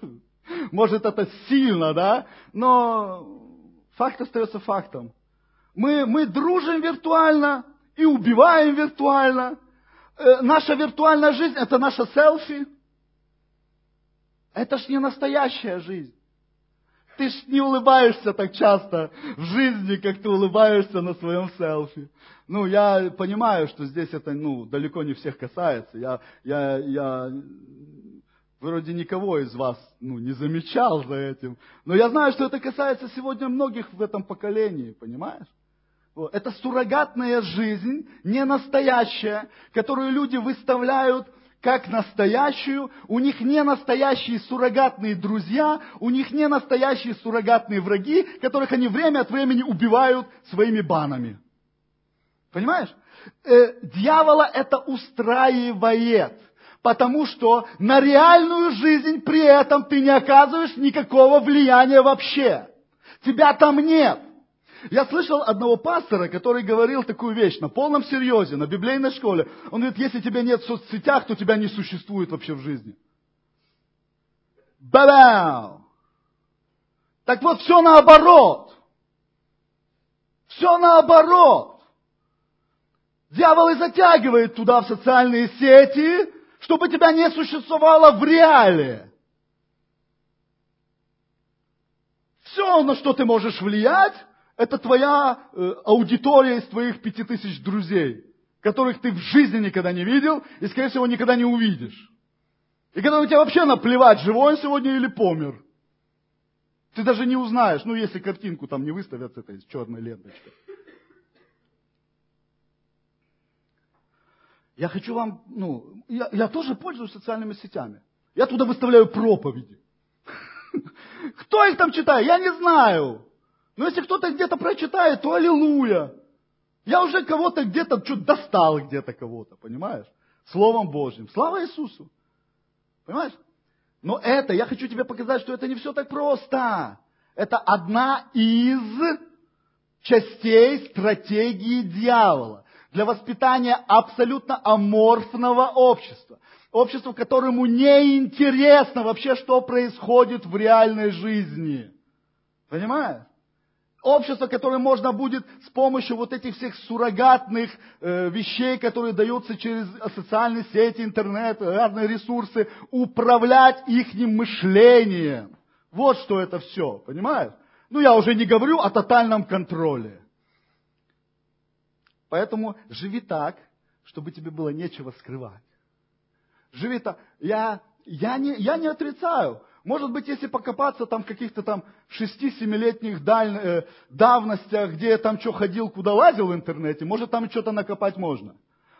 может, это сильно, да? Но факт остается фактом. Мы, мы дружим виртуально и убиваем виртуально. Э, наша виртуальная жизнь – это наша селфи. Это ж не настоящая жизнь. Ты ж не улыбаешься так часто в жизни, как ты улыбаешься на своем селфи. Ну, я понимаю, что здесь это, ну, далеко не всех касается. Я, я, я вроде никого из вас, ну, не замечал за этим. Но я знаю, что это касается сегодня многих в этом поколении, понимаешь? Это суррогатная жизнь, не настоящая, которую люди выставляют как настоящую, у них не настоящие суррогатные друзья, у них не настоящие суррогатные враги, которых они время от времени убивают своими банами. Понимаешь? Э, дьявола это устраивает, потому что на реальную жизнь при этом ты не оказываешь никакого влияния вообще. Тебя там нет. Я слышал одного пастора, который говорил такую вещь на полном серьезе, на библейной школе. Он говорит, если тебя нет в соцсетях, то тебя не существует вообще в жизни. Бабау! Так вот, все наоборот. Все наоборот. Дьявол и затягивает туда в социальные сети, чтобы тебя не существовало в реале. Все, на что ты можешь влиять, это твоя э, аудитория из твоих пяти тысяч друзей, которых ты в жизни никогда не видел и, скорее всего, никогда не увидишь. И когда у тебя вообще наплевать, живой он сегодня или помер. Ты даже не узнаешь, ну, если картинку там не выставят с этой черной ленточкой. Я хочу вам, ну, я, я тоже пользуюсь социальными сетями. Я туда выставляю проповеди. Кто их там читает? Я не знаю. Но если кто-то где-то прочитает, то аллилуйя. Я уже кого-то где-то что достал где-то кого-то, понимаешь? Словом Божьим. Слава Иисусу. Понимаешь? Но это, я хочу тебе показать, что это не все так просто. Это одна из частей стратегии дьявола для воспитания абсолютно аморфного общества. Общества, которому не интересно вообще, что происходит в реальной жизни. Понимаешь? Общество, которое можно будет с помощью вот этих всех суррогатных э, вещей, которые даются через социальные сети, интернет, разные ресурсы, управлять их мышлением. Вот что это все, понимаешь? Ну, я уже не говорю о тотальном контроле. Поэтому живи так, чтобы тебе было нечего скрывать. Живи так. Я, я, не, я не отрицаю. Может быть, если покопаться там в каких-то там шести-семилетних даль, э, давностях, где я там что ходил, куда лазил в интернете, может там что-то накопать можно.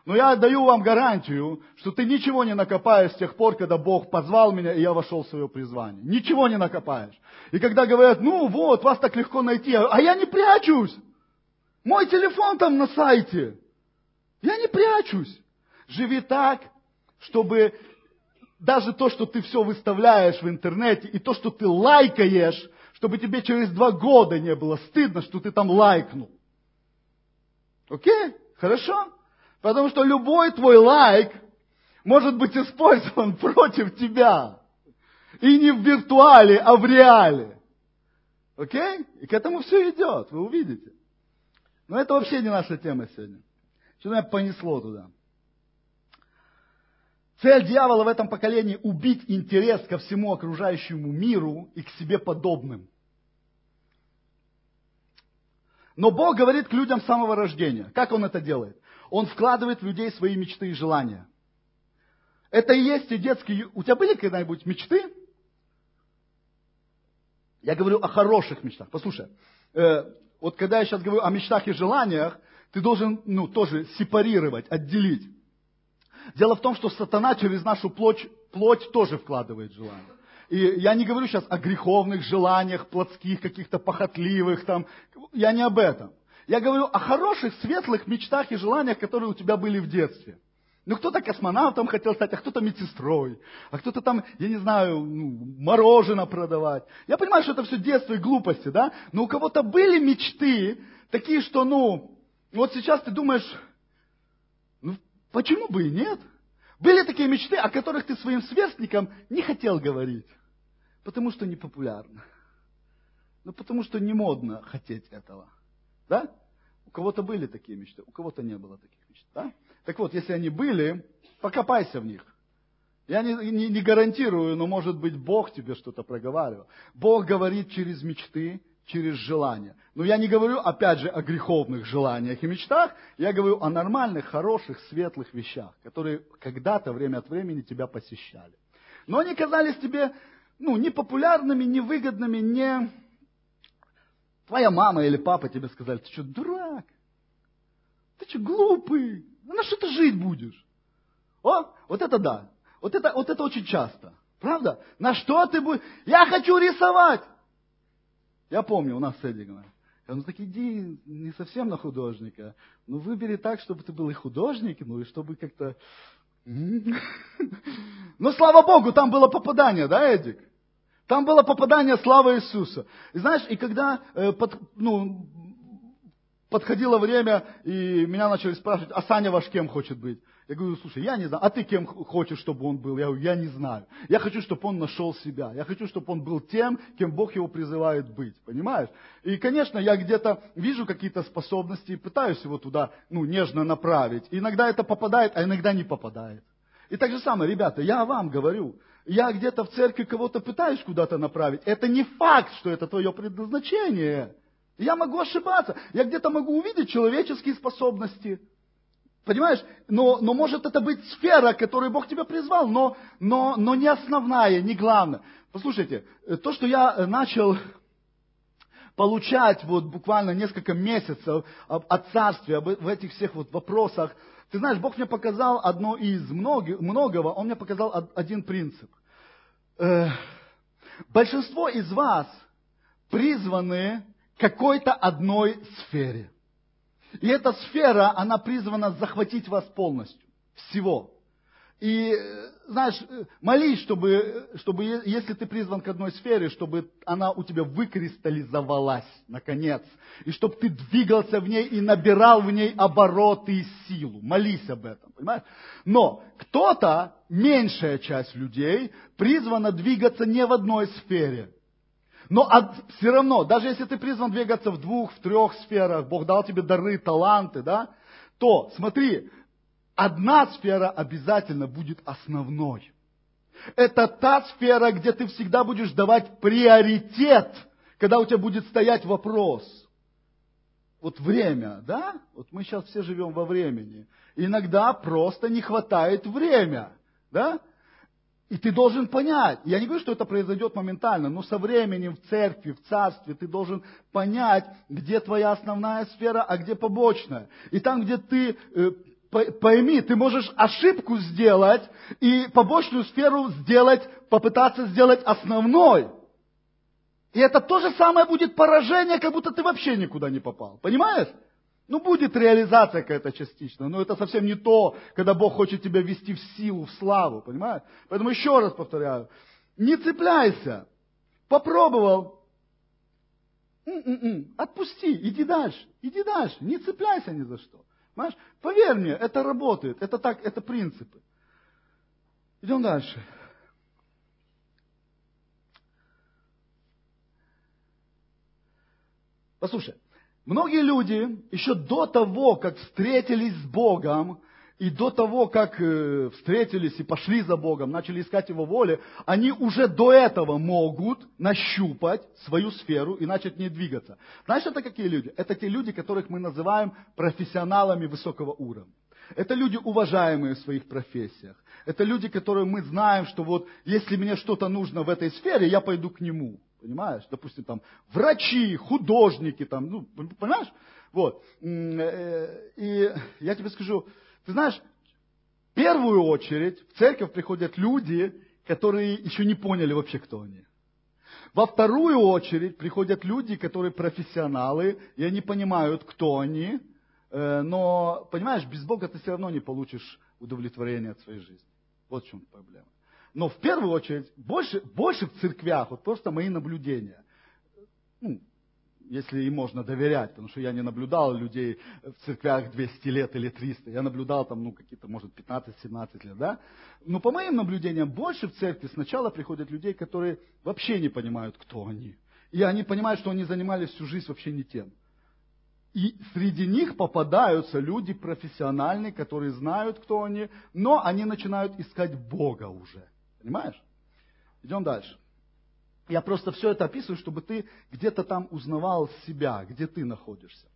Но я даю вам гарантию, что ты ничего не накопаешь с тех пор, когда Бог позвал меня, и я вошел в свое призвание. Ничего не накопаешь. И когда говорят, ну вот, вас так легко найти, а я не прячусь. Мой телефон там на сайте. Я не прячусь. Живи так, чтобы даже то, что ты все выставляешь в интернете, и то, что ты лайкаешь, чтобы тебе через два года не было стыдно, что ты там лайкнул. Окей? Хорошо? Потому что любой твой лайк может быть использован против тебя. И не в виртуале, а в реале. Окей? И к этому все идет, вы увидите. Но это вообще не наша тема сегодня. Что меня понесло туда. Цель дьявола в этом поколении – убить интерес ко всему окружающему миру и к себе подобным. Но Бог говорит к людям с самого рождения. Как Он это делает? Он вкладывает в людей свои мечты и желания. Это и есть те детские... У тебя были когда-нибудь мечты? Я говорю о хороших мечтах. Послушай, э, вот когда я сейчас говорю о мечтах и желаниях, ты должен, ну, тоже сепарировать, отделить. Дело в том, что сатана через нашу плоть, плоть тоже вкладывает желания. И я не говорю сейчас о греховных желаниях, плотских, каких-то похотливых там. Я не об этом. Я говорю о хороших, светлых мечтах и желаниях, которые у тебя были в детстве. Ну, кто-то космонавтом хотел стать, а кто-то медсестрой, а кто-то там, я не знаю, ну, мороженое продавать. Я понимаю, что это все детство и глупости, да? Но у кого-то были мечты, такие, что, ну, вот сейчас ты думаешь, почему бы и нет? Были такие мечты, о которых ты своим сверстникам не хотел говорить, потому что не популярно. Ну, потому что не модно хотеть этого. Да? У кого-то были такие мечты, у кого-то не было таких мечт. Да? Так вот, если они были, покопайся в них. Я не, не, не гарантирую, но может быть Бог тебе что-то проговаривал. Бог говорит через мечты, через желания. Но я не говорю, опять же, о греховных желаниях и мечтах, я говорю о нормальных, хороших, светлых вещах, которые когда-то, время от времени тебя посещали. Но они казались тебе ну, не популярными, не. Твоя мама или папа тебе сказали, ты что, дурак? Ты что, глупый? Ну, на что ты жить будешь? О, вот это да. Вот это, вот это очень часто. Правда? На что ты будешь? Я хочу рисовать. Я помню, у нас с говорит. Я, ну так иди не совсем на художника. Ну выбери так, чтобы ты был и художник, ну и чтобы как-то... Но слава Богу, там было попадание, да, Эдик? Там было попадание славы Иисуса. И знаешь, и когда э, под, ну, подходило время, и меня начали спрашивать, а Саня ваш кем хочет быть? Я говорю, слушай, я не знаю, а ты кем хочешь, чтобы он был? Я говорю, я не знаю. Я хочу, чтобы он нашел себя. Я хочу, чтобы он был тем, кем Бог его призывает быть. Понимаешь? И, конечно, я где-то вижу какие-то способности и пытаюсь его туда, ну, нежно направить. И иногда это попадает, а иногда не попадает. И так же самое, ребята, я вам говорю, я где-то в церкви кого-то пытаюсь куда-то направить. Это не факт, что это твое предназначение. Я могу ошибаться. Я где-то могу увидеть человеческие способности. Понимаешь? Но, но может это быть сфера, которую Бог тебя призвал, но, но, но не основная, не главная. Послушайте, то, что я начал получать вот буквально несколько месяцев о царстве, в этих всех вот вопросах, ты знаешь, Бог мне показал одно из многого, Он мне показал один принцип. Э, большинство из вас призваны какой-то одной сфере. И эта сфера, она призвана захватить вас полностью. Всего. И, знаешь, молись, чтобы, чтобы, если ты призван к одной сфере, чтобы она у тебя выкристаллизовалась, наконец. И чтобы ты двигался в ней и набирал в ней обороты и силу. Молись об этом, понимаешь? Но кто-то, меньшая часть людей, призвана двигаться не в одной сфере. Но все равно, даже если ты призван двигаться в двух, в трех сферах, Бог дал тебе дары, таланты, да, то смотри, одна сфера обязательно будет основной. Это та сфера, где ты всегда будешь давать приоритет, когда у тебя будет стоять вопрос. Вот время, да? Вот мы сейчас все живем во времени. Иногда просто не хватает время, да? И ты должен понять, я не говорю, что это произойдет моментально, но со временем в церкви, в царстве ты должен понять, где твоя основная сфера, а где побочная. И там, где ты, э, пойми, ты можешь ошибку сделать и побочную сферу сделать, попытаться сделать основной. И это то же самое будет поражение, как будто ты вообще никуда не попал. Понимаешь? Ну, будет реализация какая-то частичная, но это совсем не то, когда Бог хочет тебя вести в силу, в славу, понимаешь? Поэтому еще раз повторяю, не цепляйся. Попробовал, М-м-м. отпусти, иди дальше, иди дальше, не цепляйся ни за что. Понимаешь? Поверь мне, это работает, это так, это принципы. Идем дальше. Послушай, Многие люди еще до того, как встретились с Богом, и до того, как э, встретились и пошли за Богом, начали искать Его воли, они уже до этого могут нащупать свою сферу и начать в ней двигаться. Знаешь, это какие люди? Это те люди, которых мы называем профессионалами высокого уровня. Это люди, уважаемые в своих профессиях. Это люди, которые мы знаем, что вот если мне что-то нужно в этой сфере, я пойду к нему. Понимаешь? Допустим, там врачи, художники, там, ну, понимаешь? Вот. Э, и я тебе скажу, ты знаешь, в первую очередь в церковь приходят люди, которые еще не поняли вообще, кто они. Во вторую очередь приходят люди, которые профессионалы, и они понимают, кто они, э, но, понимаешь, без Бога ты все равно не получишь удовлетворения от своей жизни. Вот в чем проблема. Но в первую очередь, больше, больше в церквях, вот просто мои наблюдения, ну, если им можно доверять, потому что я не наблюдал людей в церквях 200 лет или 300, я наблюдал там, ну, какие-то, может, 15-17 лет, да. Но по моим наблюдениям, больше в церкви сначала приходят людей, которые вообще не понимают, кто они. И они понимают, что они занимались всю жизнь вообще не тем. И среди них попадаются люди профессиональные, которые знают, кто они, но они начинают искать Бога уже. Понимаешь? Идем дальше. Я просто все это описываю, чтобы ты где-то там узнавал себя, где ты находишься.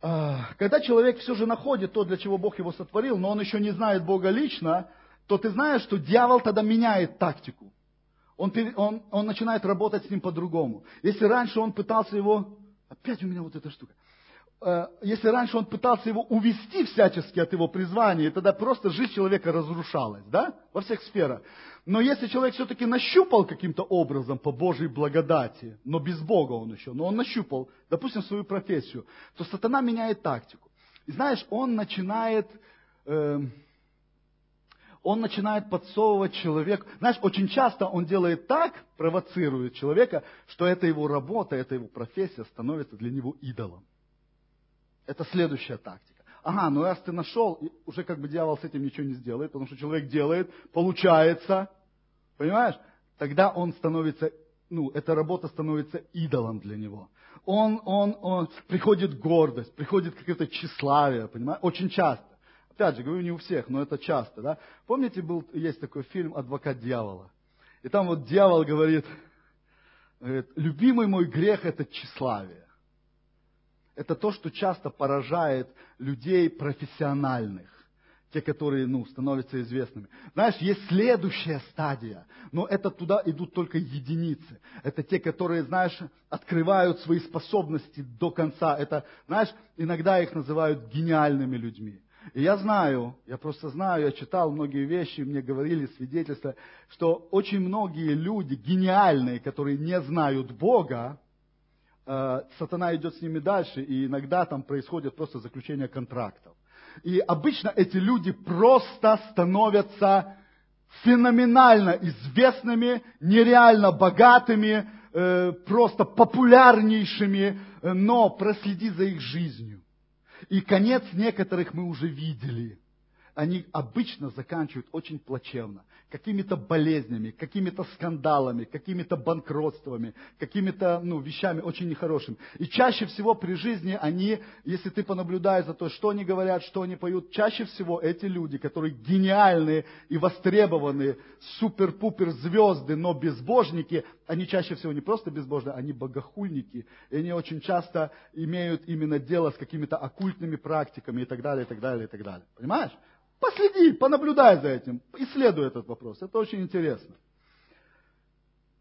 А, когда человек все же находит то, для чего Бог его сотворил, но он еще не знает Бога лично, то ты знаешь, что дьявол тогда меняет тактику. Он, он, он начинает работать с ним по-другому. Если раньше он пытался его... Опять у меня вот эта штука. Э, если раньше он пытался его увести всячески от его призвания, тогда просто жизнь человека разрушалась, да, во всех сферах. Но если человек все-таки нащупал каким-то образом по Божьей благодати, но без Бога он еще, но он нащупал, допустим, свою профессию, то сатана меняет тактику. И знаешь, он начинает, э, он начинает подсовывать человеку. Знаешь, очень часто он делает так, провоцирует человека, что это его работа, это его профессия становится для него идолом. Это следующая тактика. Ага, ну раз ты нашел, уже как бы дьявол с этим ничего не сделает, потому что человек делает, получается, понимаешь? Тогда он становится, ну, эта работа становится идолом для него. Он, он, он, приходит гордость, приходит какое-то тщеславие, понимаешь? Очень часто. Опять же, говорю, не у всех, но это часто, да? Помните, был, есть такой фильм «Адвокат дьявола»? И там вот дьявол говорит, говорит любимый мой грех – это тщеславие. Это то, что часто поражает людей профессиональных, те, которые ну, становятся известными. Знаешь, есть следующая стадия, но это туда идут только единицы. Это те, которые, знаешь, открывают свои способности до конца. Это, знаешь, иногда их называют гениальными людьми. И я знаю, я просто знаю, я читал многие вещи, мне говорили свидетельства, что очень многие люди гениальные, которые не знают Бога, сатана идет с ними дальше, и иногда там происходит просто заключение контрактов. И обычно эти люди просто становятся феноменально известными, нереально богатыми, э, просто популярнейшими, э, но проследи за их жизнью. И конец некоторых мы уже видели. Они обычно заканчивают очень плачевно какими-то болезнями, какими-то скандалами, какими-то банкротствами, какими-то ну, вещами очень нехорошими. И чаще всего при жизни они, если ты понаблюдаешь за то, что они говорят, что они поют, чаще всего эти люди, которые гениальные и востребованные, супер-пупер звезды, но безбожники, они чаще всего не просто безбожные, они богохульники. И они очень часто имеют именно дело с какими-то оккультными практиками и так далее, и так далее, и так далее. Понимаешь? Последи, понаблюдай за этим, исследуй этот вопрос. Это очень интересно.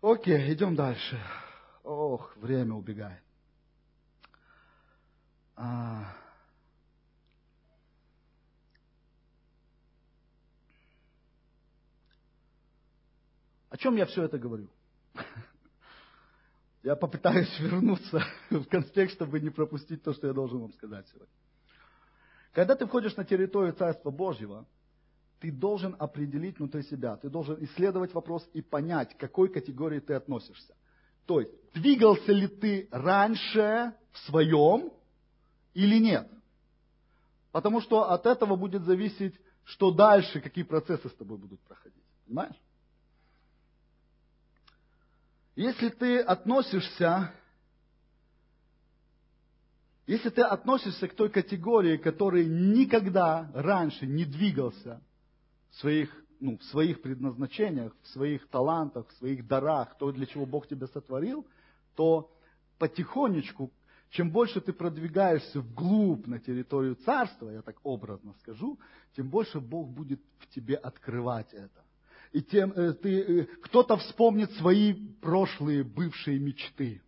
Окей, идем дальше. Ох, время убегает. А... О чем я все это говорю? Я попытаюсь вернуться в конспект, чтобы не пропустить то, что я должен вам сказать сегодня. Когда ты входишь на территорию Царства Божьего, ты должен определить внутри себя, ты должен исследовать вопрос и понять, к какой категории ты относишься. То есть, двигался ли ты раньше в своем или нет. Потому что от этого будет зависеть, что дальше, какие процессы с тобой будут проходить. Понимаешь? Если ты относишься если ты относишься к той категории, который никогда раньше не двигался в своих, ну, в своих предназначениях, в своих талантах, в своих дарах, то, для чего Бог тебя сотворил, то потихонечку, чем больше ты продвигаешься вглубь на территорию царства, я так образно скажу, тем больше Бог будет в тебе открывать это. И тем э, ты, э, кто-то вспомнит свои прошлые бывшие мечты.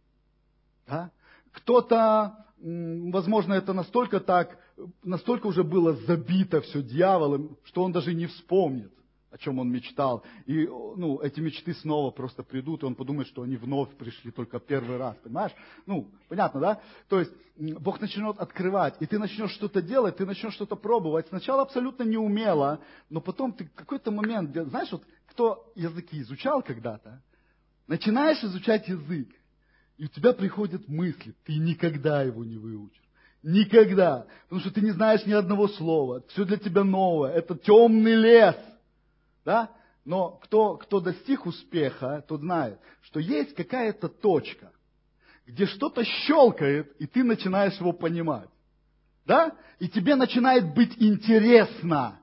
Да? Кто-то возможно, это настолько так, настолько уже было забито все дьяволом, что он даже не вспомнит о чем он мечтал. И ну, эти мечты снова просто придут, и он подумает, что они вновь пришли только первый раз. Понимаешь? Ну, понятно, да? То есть Бог начнет открывать, и ты начнешь что-то делать, ты начнешь что-то пробовать. Сначала абсолютно неумело, но потом ты какой-то момент, знаешь, вот кто языки изучал когда-то, начинаешь изучать язык, и у тебя приходят мысли, ты никогда его не выучишь. Никогда. Потому что ты не знаешь ни одного слова. Все для тебя новое. Это темный лес. Да? Но кто, кто достиг успеха, тот знает, что есть какая-то точка, где что-то щелкает, и ты начинаешь его понимать. Да? И тебе начинает быть интересно.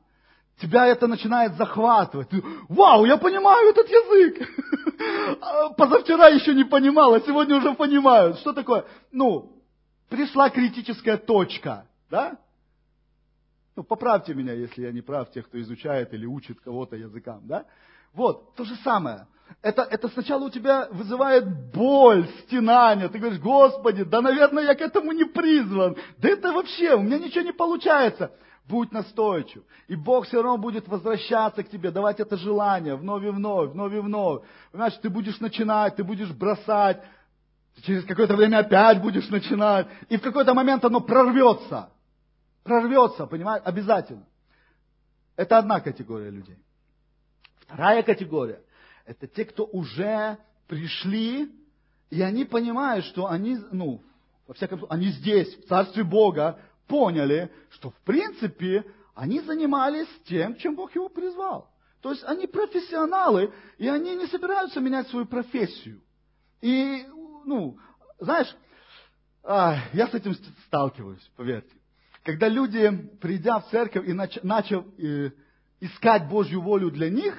Тебя это начинает захватывать. Ты, Вау, я понимаю этот язык. Позавчера еще не понимал, а сегодня уже понимаю. Что такое? Ну, пришла критическая точка. Да? Ну, поправьте меня, если я не прав, тех, кто изучает или учит кого-то языкам, да? Вот, то же самое. Это, это сначала у тебя вызывает боль, стенание. Ты говоришь, Господи, да, наверное, я к этому не призван. Да это вообще, у меня ничего не получается. Будь настойчив. И Бог все равно будет возвращаться к тебе, давать это желание вновь и вновь, вновь и вновь. Понимаешь, ты будешь начинать, ты будешь бросать. Через какое-то время опять будешь начинать. И в какой-то момент оно прорвется. Прорвется, понимаешь, обязательно. Это одна категория людей. Вторая категория – это те, кто уже пришли, и они понимают, что они, ну, во всяком случае, они здесь, в Царстве Бога, поняли, что в принципе они занимались тем, чем Бог его призвал. То есть они профессионалы, и они не собираются менять свою профессию. И, ну, знаешь, я с этим сталкиваюсь, поверьте. Когда люди, придя в церковь и начав э, искать Божью волю для них,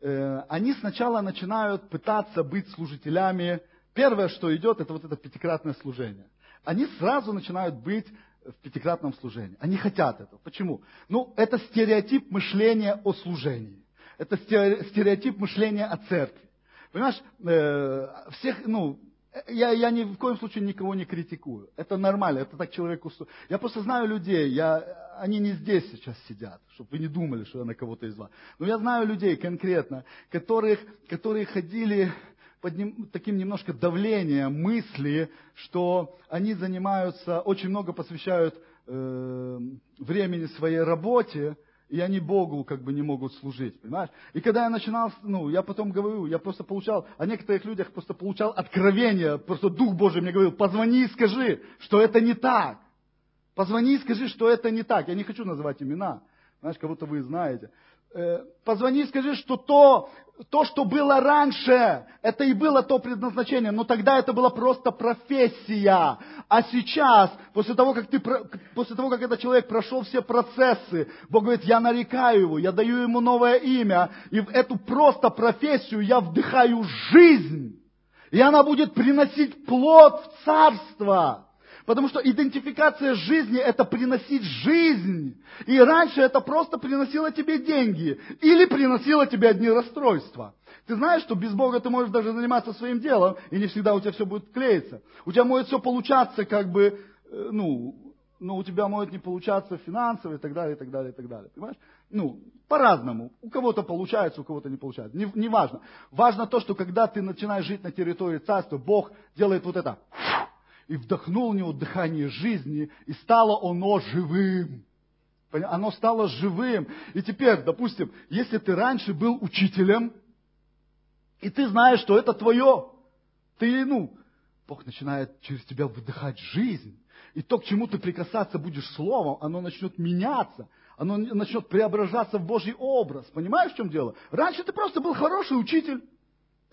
э, они сначала начинают пытаться быть служителями. Первое, что идет, это вот это пятикратное служение. Они сразу начинают быть в пятикратном служении. Они хотят этого. Почему? Ну, это стереотип мышления о служении. Это стереотип мышления о церкви. Понимаешь, э, всех, ну, я, я ни в коем случае никого не критикую. Это нормально, это так человек устроен. Я просто знаю людей, я, они не здесь сейчас сидят, чтобы вы не думали, что я на кого-то из вас. Но я знаю людей конкретно, которых, которые ходили под ним, таким немножко давлением мысли, что они занимаются, очень много посвящают э, времени своей работе, и они Богу как бы не могут служить, понимаешь? И когда я начинал, ну, я потом говорю, я просто получал, о некоторых людях просто получал откровение, просто Дух Божий мне говорил, позвони и скажи, что это не так. Позвони и скажи, что это не так. Я не хочу называть имена, знаешь, кого-то вы знаете. Э, позвони и скажи, что то, то, что было раньше, это и было то предназначение, но тогда это была просто профессия. А сейчас, после того, как, ты, после того, как этот человек прошел все процессы, Бог говорит, я нарекаю его, я даю ему новое имя, и в эту просто профессию я вдыхаю жизнь. И она будет приносить плод в царство. Потому что идентификация жизни – это приносить жизнь. И раньше это просто приносило тебе деньги. Или приносило тебе одни расстройства. Ты знаешь, что без Бога ты можешь даже заниматься своим делом, и не всегда у тебя все будет клеиться. У тебя может все получаться, как бы, э, ну, но у тебя может не получаться финансово и так далее, и так далее, и так далее. Понимаешь? Ну, по-разному. У кого-то получается, у кого-то не получается. Не, не важно. Важно то, что когда ты начинаешь жить на территории царства, Бог делает вот это и вдохнул в него дыхание жизни, и стало оно живым. Оно стало живым. И теперь, допустим, если ты раньше был учителем, и ты знаешь, что это твое, ты, ну, Бог начинает через тебя выдыхать жизнь. И то, к чему ты прикасаться будешь словом, оно начнет меняться. Оно начнет преображаться в Божий образ. Понимаешь, в чем дело? Раньше ты просто был хороший учитель.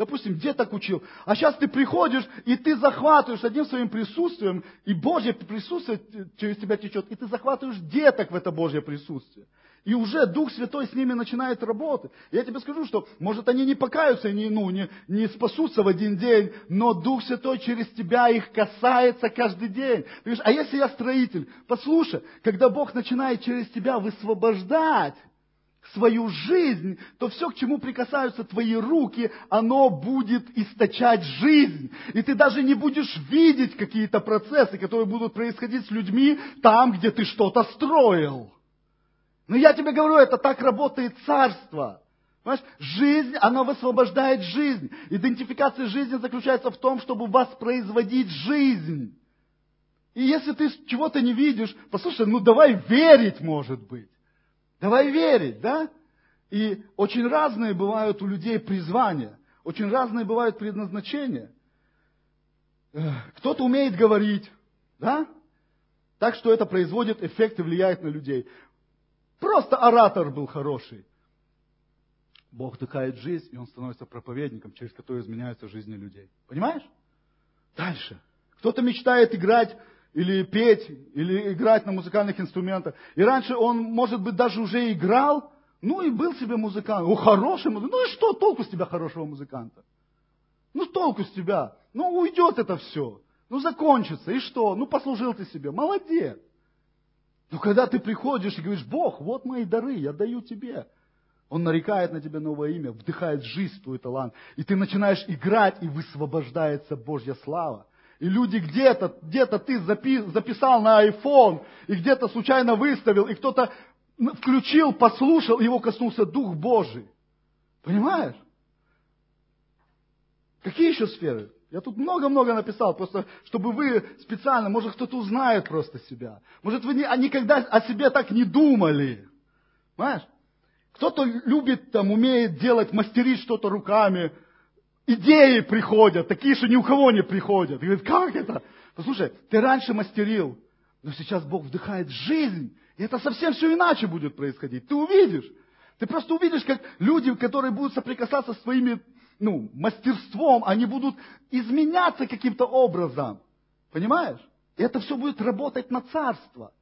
Допустим, где так учил? А сейчас ты приходишь, и ты захватываешь одним своим присутствием, и Божье присутствие через тебя течет, и ты захватываешь деток в это Божье присутствие. И уже Дух Святой с ними начинает работать. Я тебе скажу, что, может, они не покаются, не, ну, не, не спасутся в один день, но Дух Святой через тебя их касается каждый день. Ты говоришь, а если я строитель? Послушай, когда Бог начинает через тебя высвобождать, свою жизнь, то все, к чему прикасаются твои руки, оно будет источать жизнь. И ты даже не будешь видеть какие-то процессы, которые будут происходить с людьми там, где ты что-то строил. Но я тебе говорю, это так работает царство. Понимаешь? Жизнь, она высвобождает жизнь. Идентификация жизни заключается в том, чтобы воспроизводить жизнь. И если ты чего-то не видишь, послушай, ну давай верить, может быть. Давай верить, да? И очень разные бывают у людей призвания. Очень разные бывают предназначения. Кто-то умеет говорить, да? Так что это производит эффект и влияет на людей. Просто оратор был хороший. Бог вдыхает жизнь, и он становится проповедником, через который изменяются жизни людей. Понимаешь? Дальше. Кто-то мечтает играть или петь, или играть на музыкальных инструментах. И раньше он, может быть, даже уже играл, ну и был себе музыкант. О, хороший музыкант. Ну и что толку с тебя хорошего музыканта? Ну толку с тебя? Ну уйдет это все. Ну закончится. И что? Ну послужил ты себе. Молодец. Но когда ты приходишь и говоришь, Бог, вот мои дары, я даю тебе. Он нарекает на тебя новое имя, вдыхает жизнь в твой талант. И ты начинаешь играть, и высвобождается Божья слава. И люди где-то, где-то ты записал на iPhone, и где-то случайно выставил, и кто-то включил, послушал, его коснулся Дух Божий. Понимаешь? Какие еще сферы? Я тут много-много написал, просто чтобы вы специально, может кто-то узнает просто себя. Может вы не, а никогда о себе так не думали. Понимаешь? Кто-то любит, там, умеет делать, мастерить что-то руками, идеи приходят, такие, что ни у кого не приходят. И говорит, как это? Послушай, ты раньше мастерил, но сейчас Бог вдыхает жизнь, и это совсем все иначе будет происходить. Ты увидишь. Ты просто увидишь, как люди, которые будут соприкасаться с своими ну, мастерством, они будут изменяться каким-то образом. Понимаешь? И это все будет работать на царство.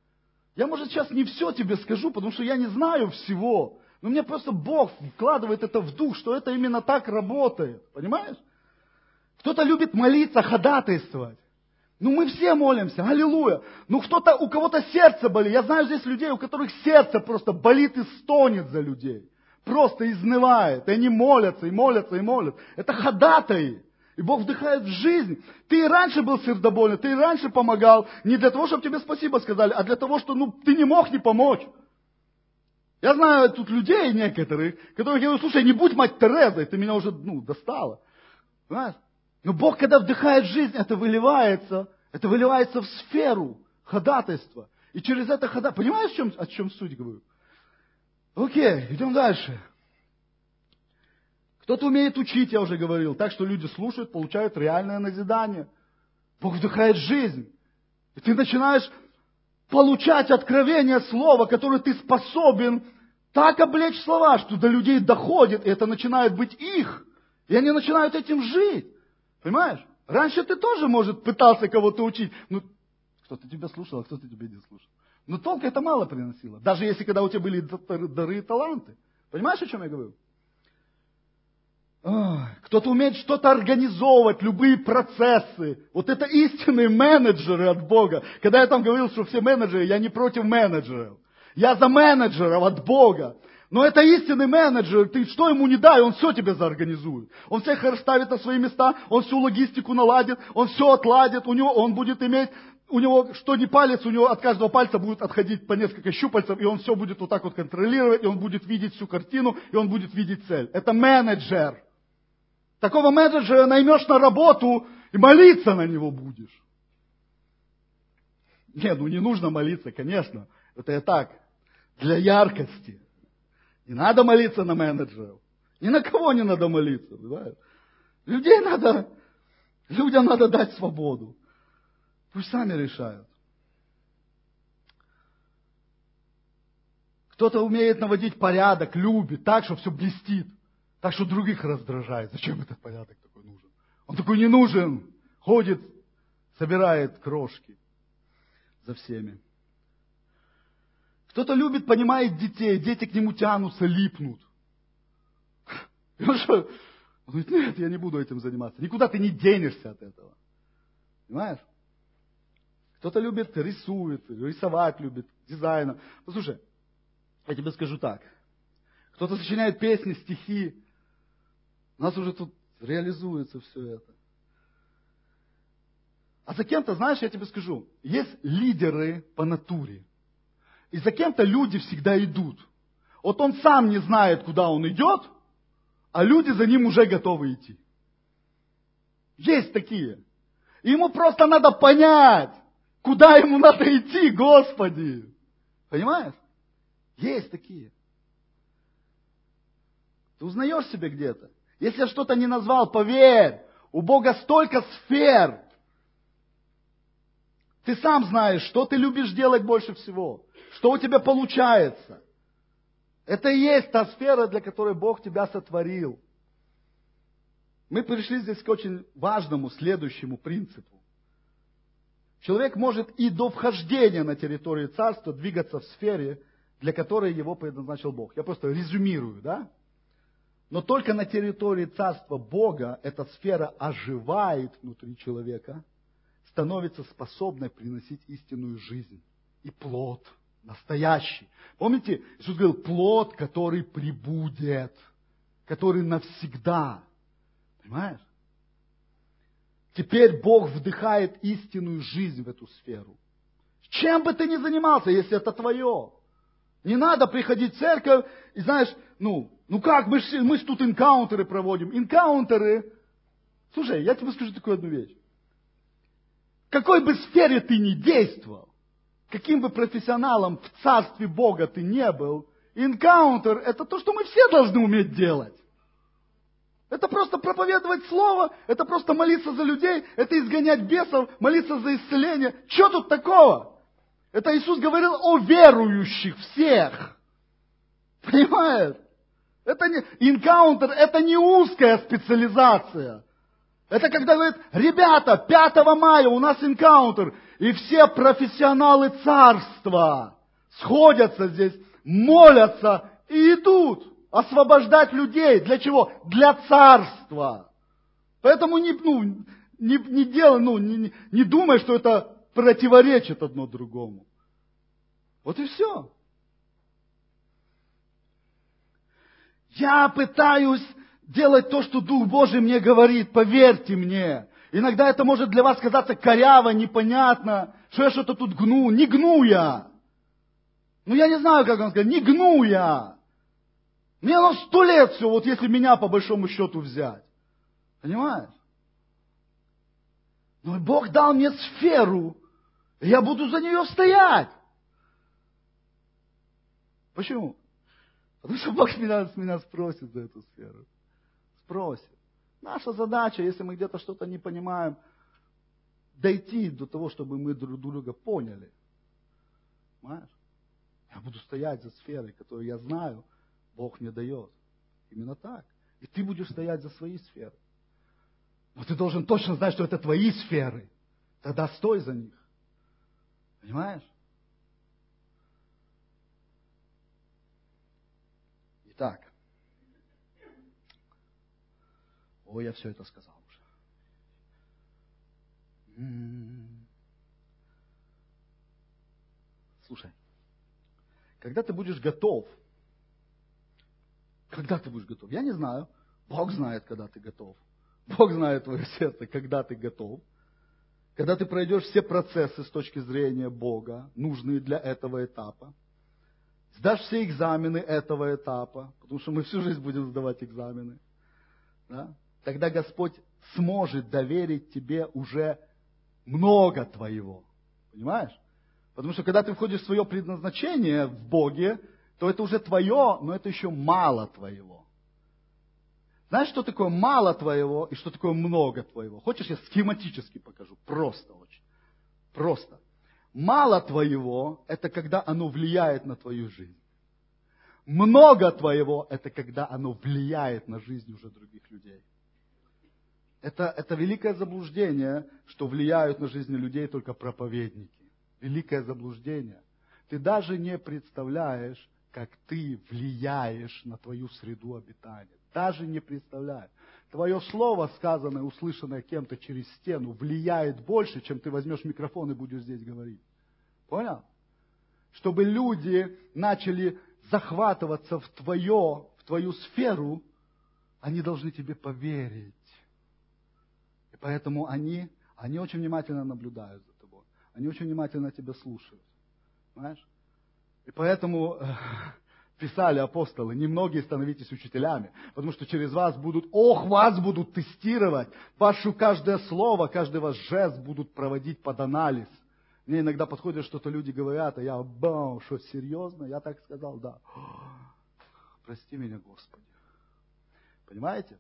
Я, может, сейчас не все тебе скажу, потому что я не знаю всего. Но мне просто Бог вкладывает это в дух, что это именно так работает. Понимаешь? Кто-то любит молиться, ходатайствовать. Ну мы все молимся, аллилуйя. Ну кто-то, у кого-то сердце болит. Я знаю здесь людей, у которых сердце просто болит и стонет за людей. Просто изнывает. И они молятся, и молятся, и молятся. Это ходатаи. И Бог вдыхает в жизнь. Ты и раньше был сердобольный, ты и раньше помогал. Не для того, чтобы тебе спасибо сказали, а для того, что ну, ты не мог не помочь. Я знаю тут людей некоторых, которые говорят, слушай, не будь мать Терезой, ты меня уже ну, достала. Понимаешь? Но Бог, когда вдыхает жизнь, это выливается, это выливается в сферу ходатайства. И через это ходатайство, понимаешь, о чем, о чем суть говорю? Окей, идем дальше. Кто-то умеет учить, я уже говорил, так что люди слушают, получают реальное назидание. Бог вдыхает жизнь. И ты начинаешь получать откровение слова, которое ты способен так облечь слова, что до людей доходит, и это начинает быть их. И они начинают этим жить. Понимаешь? Раньше ты тоже, может, пытался кого-то учить. Ну, кто-то тебя слушал, а кто-то тебя не слушал. Но толка это мало приносило. Даже если когда у тебя были дары и таланты. Понимаешь, о чем я говорю? Кто-то умеет что-то организовывать, любые процессы. Вот это истинные менеджеры от Бога. Когда я там говорил, что все менеджеры, я не против менеджеров. Я за менеджеров от Бога. Но это истинный менеджер, ты что ему не дай, он все тебе заорганизует. Он всех расставит на свои места, он всю логистику наладит, он все отладит, у него, он будет иметь, у него что не палец, у него от каждого пальца будет отходить по несколько щупальцев, и он все будет вот так вот контролировать, и он будет видеть всю картину, и он будет видеть цель. Это менеджер. Такого менеджера наймешь на работу и молиться на него будешь. Не, ну не нужно молиться, конечно. Это я так, для яркости. Не надо молиться на менеджеров. Ни на кого не надо молиться. Понимаешь? Людей надо, людям надо дать свободу. Пусть сами решают. Кто-то умеет наводить порядок, любит, так, что все блестит. Так что других раздражает. Зачем этот порядок такой нужен? Он такой не нужен. Ходит, собирает крошки за всеми. Кто-то любит, понимает детей, дети к нему тянутся, липнут. И он что? Он говорит, нет, я не буду этим заниматься. Никуда ты не денешься от этого. Понимаешь? Кто-то любит, рисует, рисовать любит, дизайна. Послушай, я тебе скажу так. Кто-то сочиняет песни, стихи. У нас уже тут реализуется все это. А за кем-то, знаешь, я тебе скажу, есть лидеры по натуре. И за кем-то люди всегда идут. Вот он сам не знает, куда он идет, а люди за ним уже готовы идти. Есть такие. Ему просто надо понять, куда ему надо идти, Господи. Понимаешь? Есть такие. Ты узнаешь себя где-то? Если я что-то не назвал, поверь, у Бога столько сфер. Ты сам знаешь, что ты любишь делать больше всего, что у тебя получается. Это и есть та сфера, для которой Бог тебя сотворил. Мы пришли здесь к очень важному следующему принципу. Человек может и до вхождения на территорию царства двигаться в сфере, для которой его предназначил Бог. Я просто резюмирую, да? Но только на территории царства Бога эта сфера оживает внутри человека, становится способной приносить истинную жизнь и плод, настоящий. Помните, Иисус говорил, плод, который прибудет, который навсегда. Понимаешь? Теперь Бог вдыхает истинную жизнь в эту сферу. Чем бы ты ни занимался, если это твое. Не надо приходить в церковь и, знаешь, ну, ну как, мы же мы тут инкаунтеры проводим. Инкаунтеры. Слушай, я тебе скажу такую одну вещь. В какой бы сфере ты ни действовал, каким бы профессионалом в царстве Бога ты не был, инкаунтер – это то, что мы все должны уметь делать. Это просто проповедовать Слово, это просто молиться за людей, это изгонять бесов, молиться за исцеление. Что тут такого? Это Иисус говорил о верующих всех. Понимаешь? Это не, инкаунтер, это не узкая специализация. Это когда говорит, ребята, 5 мая у нас инкаунтер, и все профессионалы царства сходятся здесь, молятся и идут освобождать людей. Для чего? Для царства. Поэтому не, ну, не, не делай, ну, не, не думай, что это противоречит одно другому. Вот и все. Я пытаюсь делать то, что Дух Божий мне говорит, поверьте мне. Иногда это может для вас казаться коряво, непонятно, что я что-то тут гну. Не гну я. Ну, я не знаю, как он сказать, не гну я. Мне на сто лет все, вот если меня по большому счету взять. Понимаешь? Но Бог дал мне сферу, я буду за нее стоять. Почему? Потому что Бог меня, меня спросит за эту сферу. Спросит. Наша задача, если мы где-то что-то не понимаем, дойти до того, чтобы мы друг друга поняли. Понимаешь? Я буду стоять за сферой, которую я знаю, Бог мне дает. Именно так. И ты будешь стоять за свои сферы. Но ты должен точно знать, что это твои сферы. Тогда стой за них. Понимаешь? Итак. О, я все это сказал уже. Слушай, когда ты будешь готов когда ты будешь готов? Я не знаю. Бог знает, когда ты готов. Бог знает твое сердце, когда ты готов. Когда ты пройдешь все процессы с точки зрения Бога, нужные для этого этапа. Сдашь все экзамены этого этапа, потому что мы всю жизнь будем сдавать экзамены. Да? Тогда Господь сможет доверить тебе уже много твоего. Понимаешь? Потому что когда ты входишь в свое предназначение в Боге, то это уже твое, но это еще мало твоего. Знаешь, что такое мало твоего и что такое много твоего? Хочешь, я схематически покажу? Просто очень. Просто. Мало твоего – это когда оно влияет на твою жизнь. Много твоего – это когда оно влияет на жизнь уже других людей. Это, это великое заблуждение, что влияют на жизнь людей только проповедники. Великое заблуждение. Ты даже не представляешь, как ты влияешь на твою среду обитания. Даже не представляешь. Твое слово, сказанное, услышанное кем-то через стену, влияет больше, чем ты возьмешь микрофон и будешь здесь говорить. Понял? Чтобы люди начали захватываться в, твое, в твою сферу, они должны тебе поверить. И поэтому они, они очень внимательно наблюдают за тобой. Они очень внимательно тебя слушают. Понимаешь? И поэтому э, писали апостолы, немногие становитесь учителями, потому что через вас будут, ох, вас будут тестировать, вашу каждое слово, каждый ваш жест будут проводить под анализ. Мне иногда подходят, что-то люди говорят, а я, бам, что, серьезно? Я так сказал, да. Прости меня, Господи. Понимаете?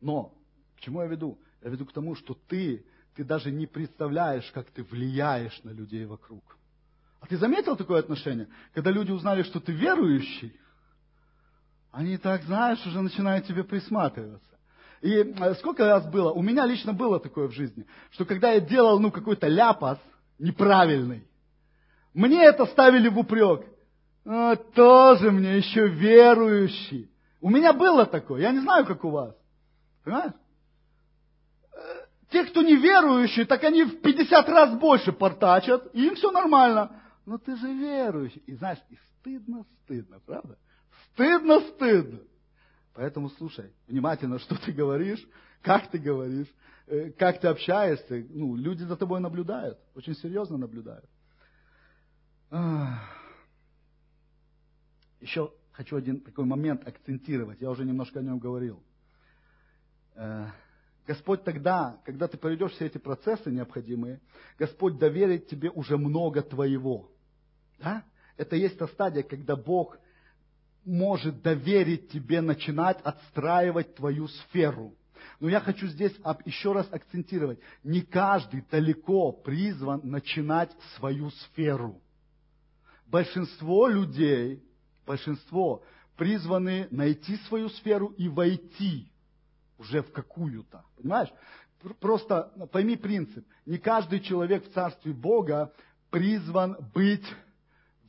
Но, к чему я веду? Я веду к тому, что ты, ты даже не представляешь, как ты влияешь на людей вокруг. А ты заметил такое отношение? Когда люди узнали, что ты верующий, они так, знаешь, уже начинают тебе присматриваться. И э, сколько раз было, у меня лично было такое в жизни, что когда я делал, ну, какой-то ляпас неправильный, мне это ставили в упрек. А, тоже мне еще верующий. У меня было такое, я не знаю, как у вас. Понимаешь? Э, те, кто не верующие, так они в 50 раз больше портачат, и им все нормально ну ты же верующий. И знаешь, и стыдно, стыдно, правда? Стыдно, стыдно. Поэтому слушай внимательно, что ты говоришь, как ты говоришь, э, как ты общаешься. Ну, люди за тобой наблюдают, очень серьезно наблюдают. Еще хочу один такой момент акцентировать. Я уже немножко о нем говорил. Э, Господь тогда, когда ты пройдешь все эти процессы необходимые, Господь доверит тебе уже много твоего. Да? Это есть та стадия, когда Бог может доверить тебе начинать отстраивать твою сферу. Но я хочу здесь еще раз акцентировать. Не каждый далеко призван начинать свою сферу. Большинство людей, большинство призваны найти свою сферу и войти уже в какую-то. Понимаешь? Просто пойми принцип. Не каждый человек в Царстве Бога призван быть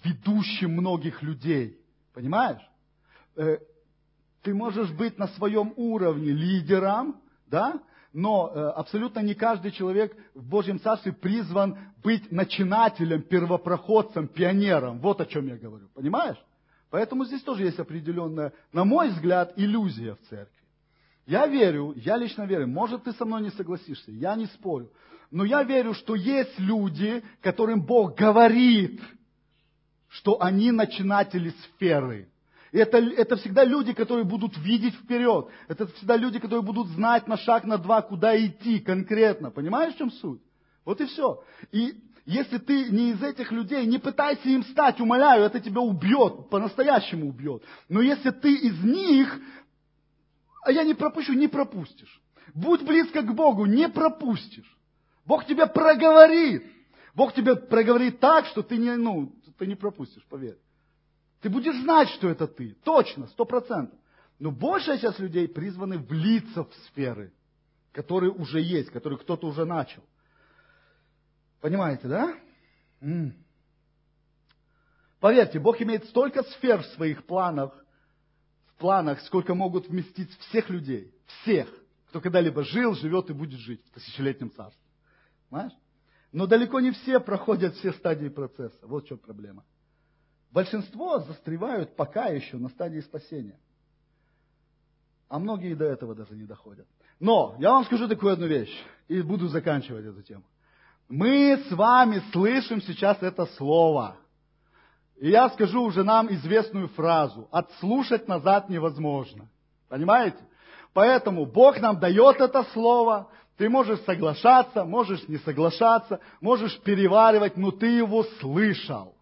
ведущим многих людей. Понимаешь? Э, ты можешь быть на своем уровне лидером, да? но э, абсолютно не каждый человек в Божьем Царстве призван быть начинателем, первопроходцем, пионером. Вот о чем я говорю. Понимаешь? Поэтому здесь тоже есть определенная, на мой взгляд, иллюзия в церкви. Я верю, я лично верю, может ты со мной не согласишься, я не спорю, но я верю, что есть люди, которым Бог говорит, что они начинатели сферы. Это, это всегда люди, которые будут видеть вперед. Это всегда люди, которые будут знать на шаг, на два, куда идти конкретно. Понимаешь, в чем суть? Вот и все. И если ты не из этих людей, не пытайся им стать, умоляю, это тебя убьет, по-настоящему убьет. Но если ты из них, а я не пропущу, не пропустишь. Будь близко к Богу, не пропустишь. Бог тебя проговорит. Бог тебе проговорит так, что ты не, ну, ты не пропустишь, поверь. Ты будешь знать, что это ты. Точно, сто процентов. Но большая часть людей призваны влиться в сферы, которые уже есть, которые кто-то уже начал. Понимаете, да? М-м. Поверьте, Бог имеет столько сфер в своих планах, в планах, сколько могут вместить всех людей. Всех, кто когда-либо жил, живет и будет жить в тысячелетнем царстве. Понимаешь? Но далеко не все проходят все стадии процесса. Вот в чем проблема. Большинство застревают пока еще на стадии спасения. А многие и до этого даже не доходят. Но я вам скажу такую одну вещь, и буду заканчивать эту тему. Мы с вами слышим сейчас это слово. И я скажу уже нам известную фразу. Отслушать назад невозможно. Понимаете? Поэтому Бог нам дает это слово, ты можешь соглашаться, можешь не соглашаться, можешь переваривать, но ты его слышал.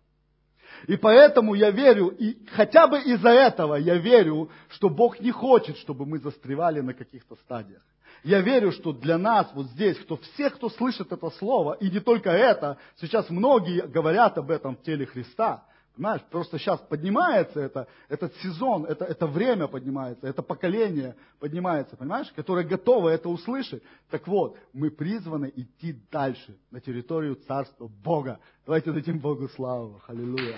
И поэтому я верю, и хотя бы из-за этого я верю, что Бог не хочет, чтобы мы застревали на каких-то стадиях. Я верю, что для нас вот здесь, кто все, кто слышит это слово, и не только это, сейчас многие говорят об этом в теле Христа, Понимаешь, просто сейчас поднимается это, этот сезон, это, это время поднимается, это поколение поднимается, понимаешь, которое готово это услышать. Так вот, мы призваны идти дальше, на территорию Царства Бога. Давайте дадим Богу славу. Аллилуйя.